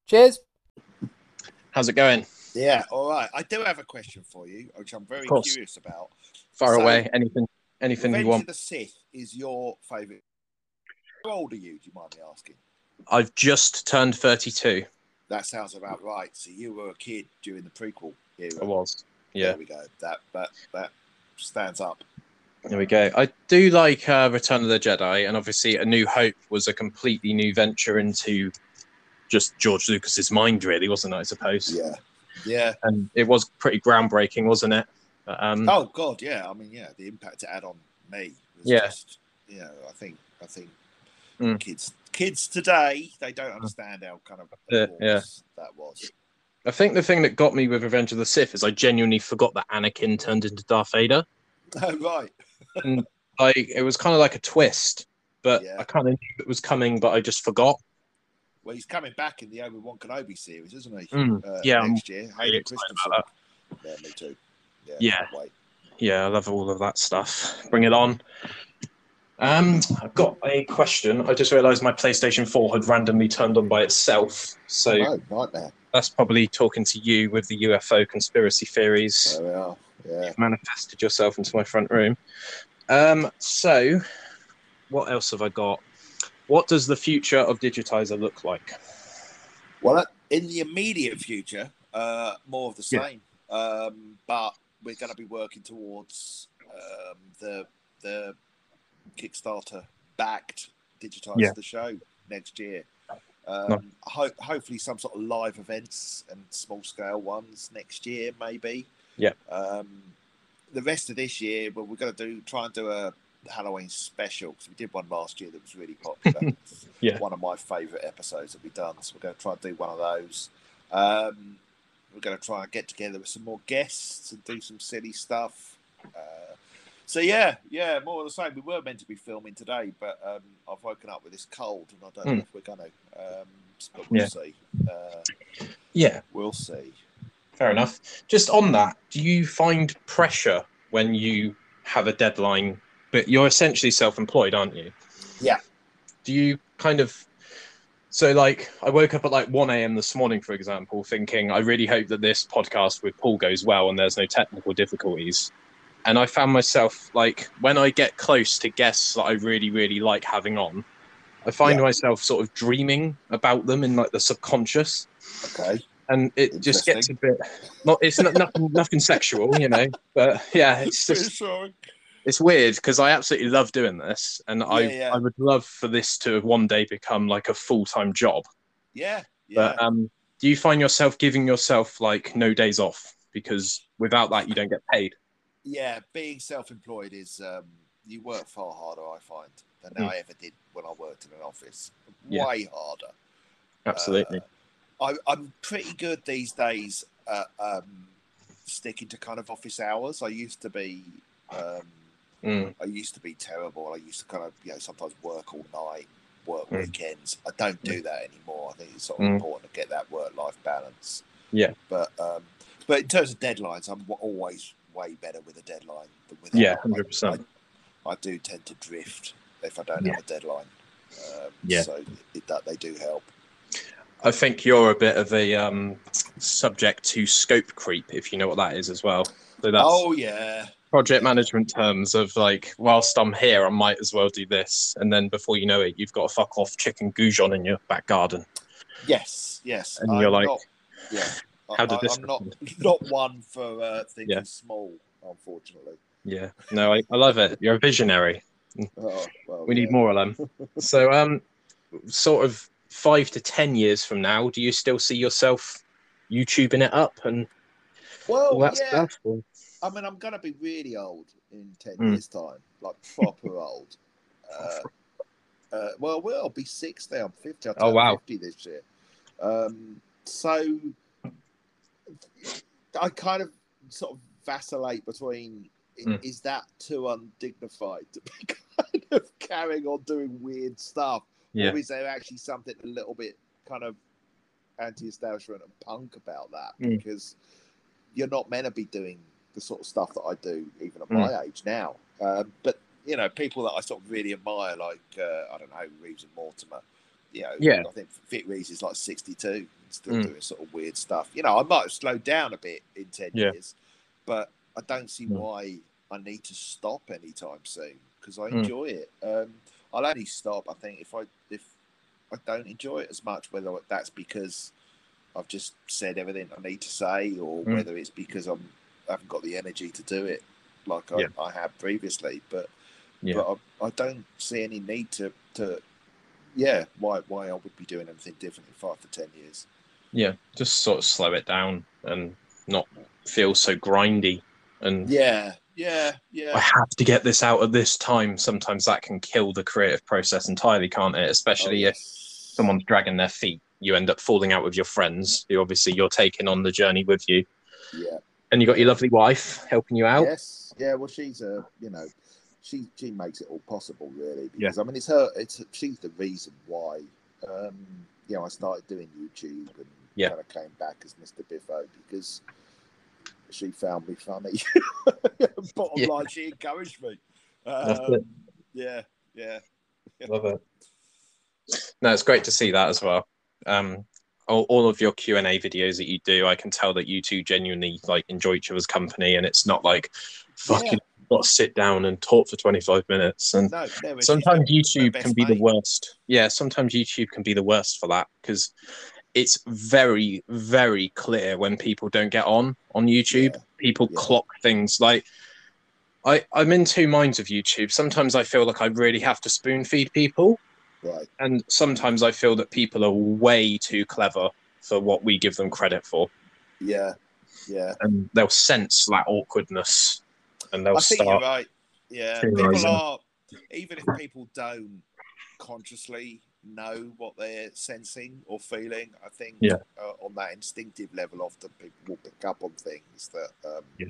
Cheers! How's it going? Yeah, all right. I do have a question for you, which I'm very curious about. Far So- away. Anything, anything Revenge you want. of the Sith is your favourite. How old are you? Do you mind me asking? I've just turned 32. That sounds about right. So you were a kid during the prequel era. I was. Yeah. There we go. That that that stands up. There we go. I do like uh, Return of the Jedi, and obviously, A New Hope was a completely new venture into just George Lucas's mind, really, wasn't it? I suppose. Yeah. Yeah. And it was pretty groundbreaking, wasn't it? But, um, Oh God, yeah. I mean, yeah. The impact it had on me was Yeah. just, you know, I think, I think Mm. kids, kids today, they don't understand how kind of Yeah, yeah. that was. I think the thing that got me with Revenge of the Sith is I genuinely forgot that Anakin turned into Darth Vader. [LAUGHS] Oh right. and Like it was kind of like a twist, but Yeah. I kind of knew it was coming, but I just forgot. Well, he's coming back in the Obi Wan Kenobi series, isn't he? Mm, Uh, yeah, I'm next year. really Christensen. Yeah, me too. Yeah. Yeah. Yeah, I love all of that stuff. Bring it on. Um, I've got a question. I just realised my PlayStation 4 had randomly turned on by itself. So Oh, nightmare. that's probably talking to you with the UFO conspiracy theories. There we are. Yeah. You've manifested yourself into my front room. Um, so, what else have I got? What does the future of Digitizer look like? Well, uh, in the immediate future, uh, more of the Yeah. same. Um, but we're going to be working towards um, the the Kickstarter backed digitize Yeah. the show next year. Um, Nice. ho- hopefully, some sort of live events and small scale ones next year, maybe. Yeah. Um, the rest of this year, well, we're going to do try and do a Halloween special because we did one last year that was really popular. [LAUGHS] Yeah. one of my favourite episodes that we've done. So we're going to try and do one of those. Um, we're going to try and get together with some more guests and do some silly stuff. Uh, so yeah, yeah, more of the same. We were meant to be filming today, but um, I've woken up with this cold, and I don't know Mm. if we're going to. Um, but we'll Yeah. see. Uh, Yeah, we'll see. fair enough. Just on that, do you find pressure when you have a deadline? But you're essentially self-employed, aren't you? Yeah. Do you kind of so like I woke up at like 1 a.m. this morning, for example, thinking I really hope that this podcast with Paul goes well and there's no technical difficulties. And I found myself like when I get close to guests that I really, really like having on, I find Yeah. myself sort of dreaming about them in like the subconscious Okay. and it just gets a bit not it's not nothing nothing sexual you know but yeah it's just sorry. It's weird because i absolutely love doing this and i Yeah, yeah. i would love for this to one day become like a full-time job Yeah. Yeah. but um do you find yourself giving yourself like no days off because without that you don't get paid yeah, being self-employed is um, you work far harder, I find, than Mm. I ever did when I worked in an office. Yeah. Way harder. absolutely Uh, I, I'm pretty good these days at um, sticking to kind of office hours. I used to be, um, Mm, I used to be terrible. I used to kind of, you know, sometimes work all night, work Mm. weekends. I don't do that anymore. I think it's sort of Mm. important to get that work-life balance. Yeah. But um, but in terms of deadlines, I'm always way better with a deadline than without. Yeah, 100%. I, I do tend to drift if I don't Yeah. have a deadline. Um, Yeah. So it, that they do help. i think you're a bit of a um subject to scope creep if you know what that is as well so oh yeah. Project management terms of like, whilst I'm here, I might as well do this, and then before you know it, you've got a fuck off chicken goujon in your back garden. Yes. Yes. And you're like, not, yeah. [LAUGHS] how did this I'm not happen? [LAUGHS] not one for uh, thinking Yeah. small, unfortunately. Yeah, no, I, I love it. You're a visionary. Oh, well, [LAUGHS] We need more of them. so, um, sort of five to ten years from now, do you still see yourself YouTubing it up and Well, all that yeah. stuff? Or- I mean, I'm going to be really old in 10 Mm. years' time, like proper old. Uh, uh, well, well, I'll be 60. I'm 50. I'll Oh, wow. 50 this year. Um, so I kind of sort of vacillate between Mm. is that too undignified to be [LAUGHS] kind of carrying on doing weird stuff? Yeah, Or is there actually something a little bit kind of anti-establishment and punk about that? Mm. Because you're not meant to be doing the sort of stuff that I do, even at Mm. my age now. Um, but you know, people that I sort of really admire, like uh, I don't know, Reeves and Mortimer. You know, Yeah. I think Vic Reeves is like 62 still Mm. doing sort of weird stuff. You know, I might have slowed down a bit in 10 Yeah. years, but I don't see Mm. why I need to stop anytime soon because I Mm. enjoy it. Um, I'll only stop, I think, if I if I don't enjoy it as much. Whether that's because I've just said everything I need to say, or Mm. whether it's because I'm haven't got the energy to do it like I, Yeah. I had previously. But Yeah. but I, I don't see any need to to yeah why why I would be doing anything different in five to ten years. yeah, just sort of slow it down and not feel so grindy. And Yeah, yeah, yeah I have to get this out at this time. Sometimes that can kill the creative process entirely, can't it? Especially Oh, if someone's dragging their feet, you end up falling out with your friends, who obviously you're taking on the journey with you. yeah. And you got your lovely wife helping you out. Yes, yeah. Well, she's a you know, she she makes it all possible really because I mean it's her it's she's the reason why um you know I started doing YouTube and Yeah. kind of came back as Mr Biffo because she found me funny. [LAUGHS] Bottom Yeah. line, she encouraged me. That's Um, it. yeah, yeah. Love it. No, it's great to see that as well. Um, all, all of your Q and A videos that you do, I can tell that you two genuinely like enjoy each other's company, and it's not like fucking Yeah. got to sit down and talk for twenty five minutes. And No, sometimes YouTube can be the worst. Yeah, sometimes YouTube can be the worst for that because it's very, very clear when people don't get on on YouTube. Yeah, People yeah. clock things like. I, I'm in two minds of YouTube. Sometimes I feel like I really have to spoon feed people, Right. and sometimes I feel that people are way too clever for what we give them credit for, Yeah. Yeah. and they'll sense that awkwardness, and they'll I think you're start. right. Yeah, people are even if people don't consciously know what they're sensing or feeling, I think Yeah. uh, on that instinctive level, often people will pick up on things that. Um, Yeah.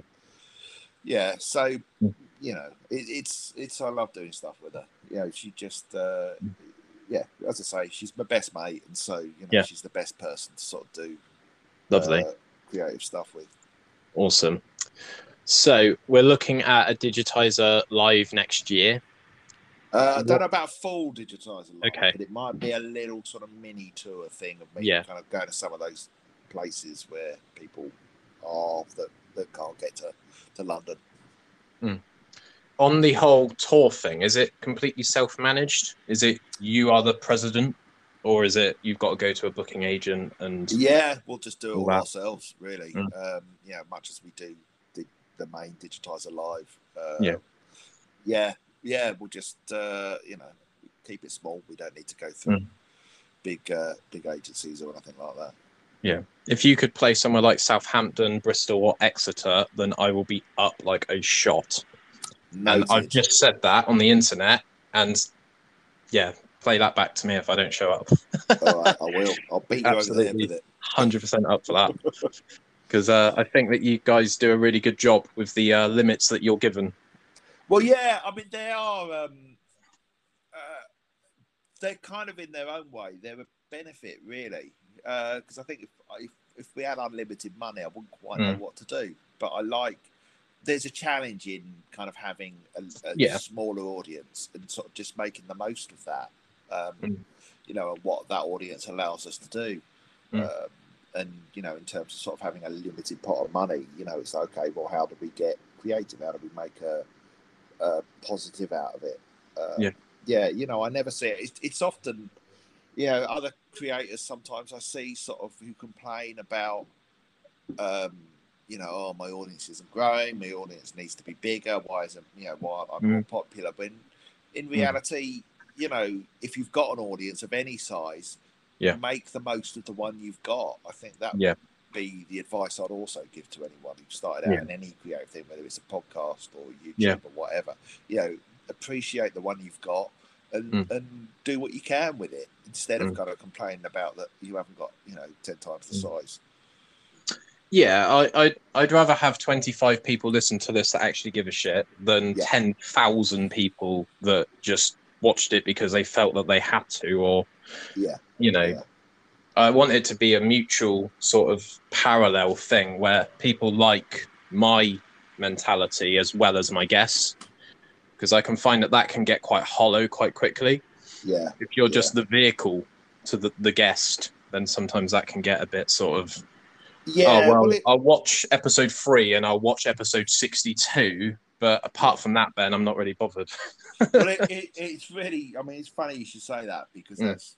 yeah. So Mm. you know, it, it's it's I love doing stuff with her. You know, she just. Uh, Mm. Yeah, as I say, she's my best mate, and so you know Yeah. she's the best person to sort of do Lovely. uh, creative stuff with. Awesome. So we're looking at a digitizer live next year. Uh, I don't know about full digitizer, live, Okay. but it might be a little sort of mini tour thing of me Yeah. kind of going to some of those places where people are that, that can't get to, to London. On the whole tour thing, is it completely self-managed? Is it you are the president, or is it you've got to go to a booking agent and Yeah, we'll just do it all Wow. ourselves, really. Mm. Um, yeah, much as we do the, the main Digitizer live. Uh, Yeah. yeah, yeah. We'll just uh, you know keep it small. We don't need to go through Mm. big uh, big agencies or anything like that. Yeah. If you could play somewhere like Southampton, Bristol, or Exeter, then I will be up like a shot. And I've just said that on the internet, and yeah, play that back to me if I don't show up. All right, I will. [LAUGHS] I'll beat you over the head Absolutely. with it. Hundred percent up for that, [LAUGHS] because uh, I think that you guys do a really good job with the uh, limits that you're given. Well, yeah, I mean they are. Um, uh, they're kind of in their own way. They're a benefit, really, because I think if, if if we had unlimited money, I wouldn't quite know Mm. what to do. But I like. There's a challenge in kind of having a, a Yeah. smaller audience and sort of just making the most of that. Um, Mm. You know, and what that audience allows us to do. Mm. Um, and you know, in terms of sort of having a limited pot of money, you know, it's okay. Well, how do we get creative? How do we make a uh, positive out of it. Uh, Yeah. yeah, you know, I never see it. It's, it's often, you know, other creators sometimes I see sort of who complain about, um, you know, oh, my audience isn't growing, my audience needs to be bigger. Why isn't, you know, why aren't I more popular? But in, in reality, you know, if you've got an audience of any size, Yeah. make the most of the one you've got. I think that Yeah. be the advice I'd also give to anyone who started out Yeah. in any creative thing, whether it's a podcast or YouTube Yeah. or whatever. You know, appreciate the one you've got and Mm. and do what you can with it instead of Mm. kind of complaining about that you haven't got you know ten times the Mm. size. Yeah, I, I I'd rather have 25 people listen to this that actually give a shit than Yeah. 10,000 people that just watched it because they felt that they had to, or Yeah, you know, yeah. I want it to be a mutual sort of parallel thing where people like my mentality as well as my guests, because I can find that that can get quite hollow quite quickly. yeah, If you're just the vehicle to the, the guest, then sometimes that can get a bit sort of yeah. oh well, well, it, I'll watch episode three and I'll watch episode sixty-two. But apart from that, Ben, I'm not really bothered. well it, [LAUGHS] it, it's really. I mean, it's funny you should say that because Mm. that's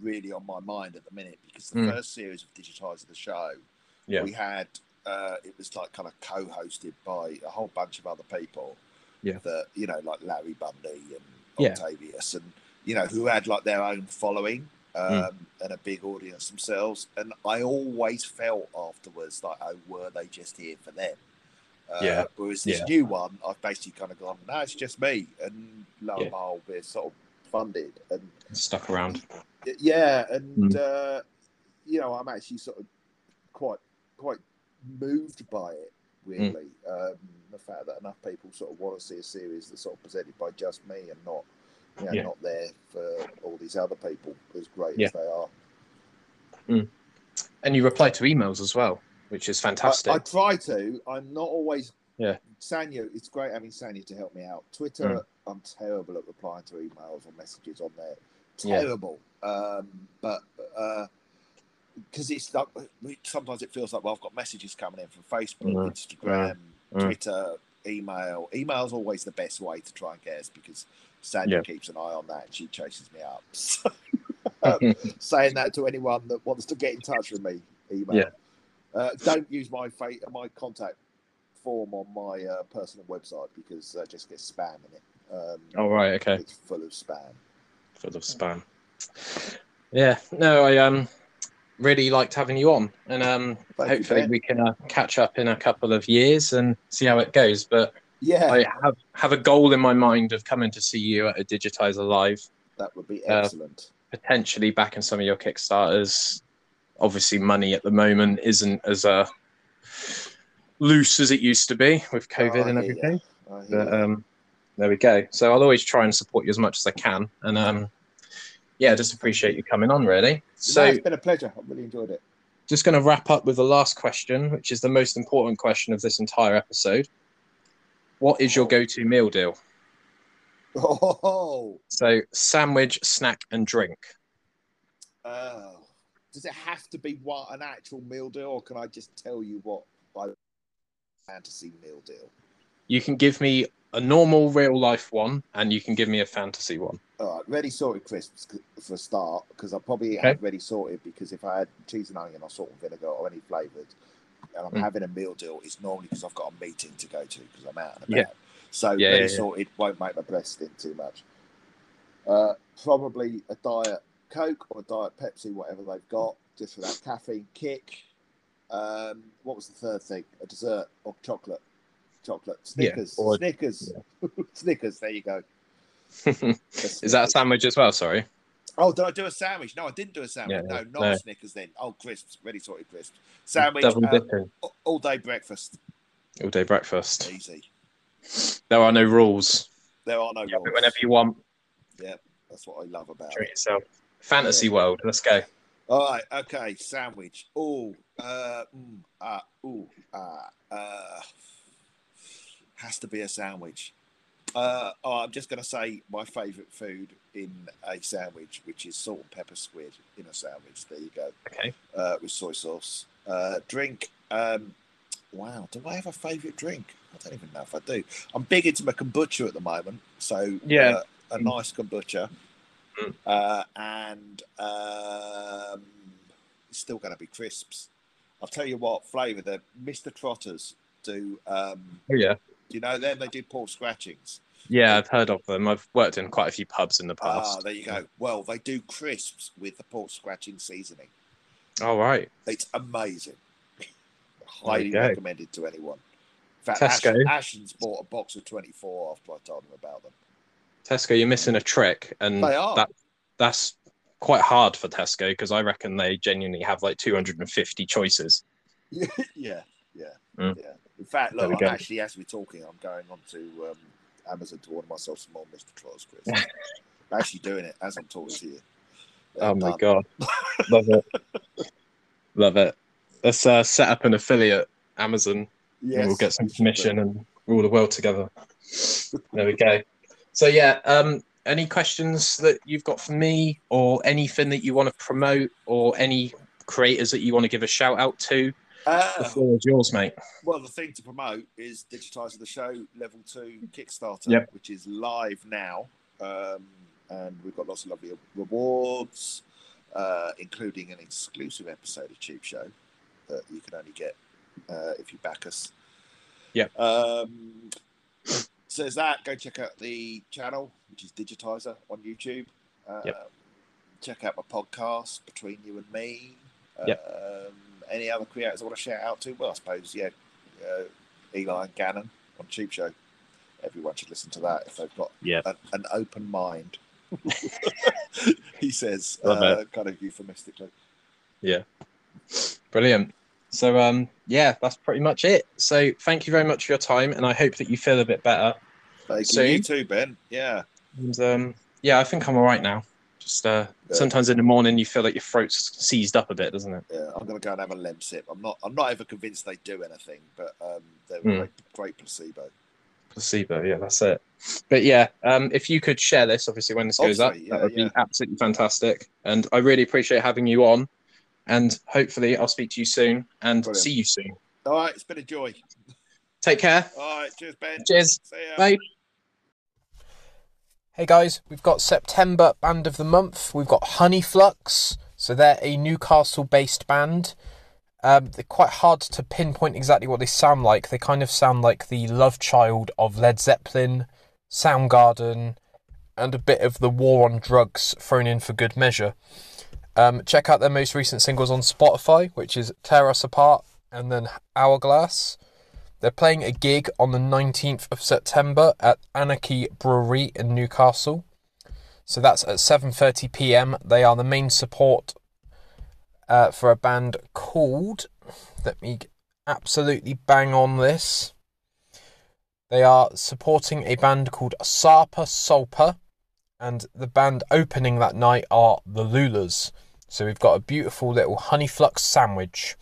really on my mind at the minute. Because the Mm. first series of Digitizer the show, Yeah. we had uh, it was like kind of co-hosted by a whole bunch of other people. Yeah. That you know, like Larry Bundy and Yeah. Octavius, and you know, who had like their own following um, Mm. and a big audience themselves. And I always felt afterwards like, oh, were they just here for them? Uh, Yeah. Whereas this Yeah. new one, I've basically kind of gone, no, it's just me, and lo and behold, we're sort of funded and Stuck around. yeah, and Mm. uh, you know, I'm actually sort of quite quite moved by it. Really, um, the fact that enough people sort of want to see a series that's sort of presented by just me and not, you know, Yeah. not there for all these other people as great Yeah. as they are. And you reply to emails as well, which is fantastic. I, I try to. I'm not always. Yeah. Sanya, it's great having Sanya to help me out. Twitter, Mm. I'm terrible at replying to emails or messages on there. Yeah. Terrible. Um, but Uh, because it's like sometimes it feels like well, I've got messages coming in from Facebook, Mm. Instagram, Mm. Twitter, email. Email's always the best way to try and get us because Sanya Yeah. keeps an eye on that and she chases me up. [LAUGHS] So, um, [LAUGHS] saying that to anyone that wants to get in touch with me, email. Yeah. Uh, don't use my fa- my contact form on my uh, personal website because uh, just gets spam in it. Um, oh right, okay. It's full of spam. Full of spam. Yeah, no, I um really liked having you on, and um Thank hopefully Ben. we can uh, catch up in a couple of years and see how it goes. But Yeah, I have have a goal in my mind of coming to see you at a Digitizer live, that would be Uh, excellent. potentially backing some of your Kickstarters. Obviously, money at the moment isn't as uh, loose as it used to be with COVID I and everything. ya. I hear But um, there we go. So I'll always try and support you as much as I can, and um, yeah, just appreciate you coming on. Really. No, So it's been a pleasure. I really enjoyed it. just going to wrap up with the last question, which is the most important question of this entire episode. What is your go-to meal deal? Oh, So sandwich, snack, and drink. oh. does it have to be what an actual meal deal, or can I just tell you what my fantasy meal deal? You can give me a normal real life one, and you can give me a fantasy one. All right, ready salted crisps for a start, because I probably Okay. had ready salted because if I had cheese and onion or salt and vinegar or any flavoured, and I'm Mm. having a meal deal, it's normally because I've got a meeting to go to because I'm out and about. Yeah. So Yeah, yeah, yeah. sorted won't make my breast stink too much. Uh, probably a diet Coke or a diet Pepsi, whatever they've got, just for that caffeine kick. Um, what was the third thing? A dessert or chocolate? Chocolate. Snickers. or- Snickers. [LAUGHS] Snickers. There you go. [LAUGHS] is that a sandwich as well? Sorry. Oh, did I do a sandwich? No, I didn't do a sandwich. Yeah, no, not no. Snickers then. Oh, crisps, ready salted crisps. Sandwich, Double uh, dipping. all- all day breakfast. All day breakfast. Easy. There are no rules. There are no it rules. whenever you want. Yeah, that's what I love about Treat it. yourself. Fantasy world. Let's go. All right, okay. Sandwich. Oh, uh, mm, ah, ooh, ah, uh, has to be a sandwich. Uh, oh, I'm just going to say my favourite food in a sandwich, which is salt and pepper squid in a sandwich. There you go. Okay. uh, with soy sauce. Uh, drink. Um, wow, do I have a favourite drink? I don't even know if I do. I'm big into my kombucha at the moment, so Yeah. uh, a nice kombucha, Mm. uh, and um, it's still going to be crisps. I'll tell you what flavour the Mr. Trotters do. Um, Oh yeah. You know them? They do pork scratchings. Yeah, I've heard of them. I've worked in quite a few pubs in the past. Ah, past. there you go. Well, they do crisps with the pork scratching seasoning. All right. It's amazing. Highly recommended to anyone. In fact, Tesco. Ash, Ashens bought a box of 24 after I told him about them. Tesco, you're missing a trick, and They are. that that's quite hard for Tesco because I reckon they genuinely have like 250 choices. yeah, [LAUGHS] yeah, yeah. Mm. yeah. In fact, look, I'm actually, as we're talking, I'm going on to um, Amazon to order myself some more Mr. Claus, Chris. [LAUGHS] I'm actually doing it as I'm talking to you. Oh my done. god, love it, love it. Let's uh, set up an affiliate Amazon, Yes, we'll get some commission and rule the world together. There we go. So yeah, um, any questions that you've got for me, or anything that you want to promote, or any creators that you want to give a shout out to? The Uh, floor is yours, mate. Well, the thing to promote is Digitizer the Show Level 2 Kickstarter, Yep. which is live now. Um, and we've got lots of lovely rewards, uh, including an exclusive episode of Cheap Show that you can only get uh, if you back us. Yeah. Um, so there's that. Go check out the channel, which is Digitizer on YouTube. Um, Yep. Check out my podcast, Between You and Me. Yep. Um, any other creators I want to shout out to? Well, I suppose, yeah, uh, Eli and Gannon on Cheap Show. Everyone should listen to that if they've got Yeah. an, an open mind. [LAUGHS] he says, uh, kind of euphemistically. Yeah. Brilliant. So um, yeah, that's pretty much it. So thank you very much for your time, and I hope that you feel a bit better. Thank So- you, you too, Ben. Yeah. And um, yeah, I think I'm all right now. Just uh, sometimes in the morning you feel like your throat's seized up a bit, doesn't it? Yeah, I'm going to go and have a Lemsip. I'm not. I'm not ever convinced they do anything, but um, they're Hmm. great, great placebo. Placebo, yeah, that's it. But yeah, um, if you could share this, obviously when this goes up, yeah, that would yeah. be absolutely fantastic. And I really appreciate having you on. And hopefully, I'll speak to you soon and Brilliant. see you soon. All right, it's been a joy. Take care. All right, cheers, Ben. Cheers. See ya. Bye. Hey guys, we've got September band of the month. We've got Honey Flux, so they're a Newcastle-based band. Um, they're quite hard to pinpoint exactly what they sound like. They kind of sound like the love child of Led Zeppelin, Soundgarden, and a bit of the War on Drugs thrown in for good measure. Um, check out their most recent singles on Spotify, which is "Tear Us Apart" and then "Hourglass." They're playing a gig on the 19th of September at Anarchy Brewery in Newcastle. So that's at 7:30 p.m. They are the main support uh, for a band called. Let me absolutely bang on this. They are supporting a band called Sarpa Sulpa, and the band opening that night are the Lulas. So we've got a beautiful little honey flux sandwich.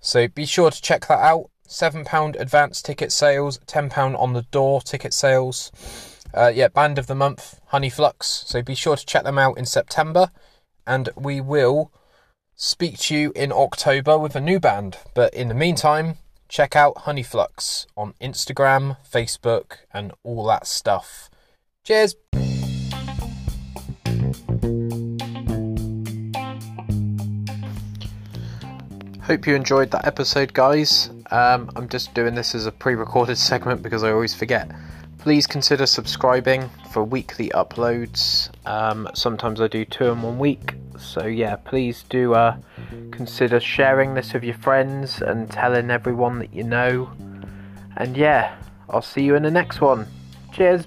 So be sure to check that out. £7 advance ticket sales, £10 on the door ticket sales. Uh, yeah, band of the month, Honey Flux. So be sure to check them out in September. And we will speak to you in October with a new band. But in the meantime, check out Honey Flux on Instagram, Facebook, and all that stuff. Cheers! Hope you enjoyed that episode, guys. Um, I'm just doing this as a pre recorded [LAUGHS] segment because I always forget. Please consider subscribing for weekly uploads. Um, sometimes I do two in one week. So, yeah, please do uh, consider sharing this with your friends and telling everyone that you know. And, yeah, I'll see you in the next one. Cheers.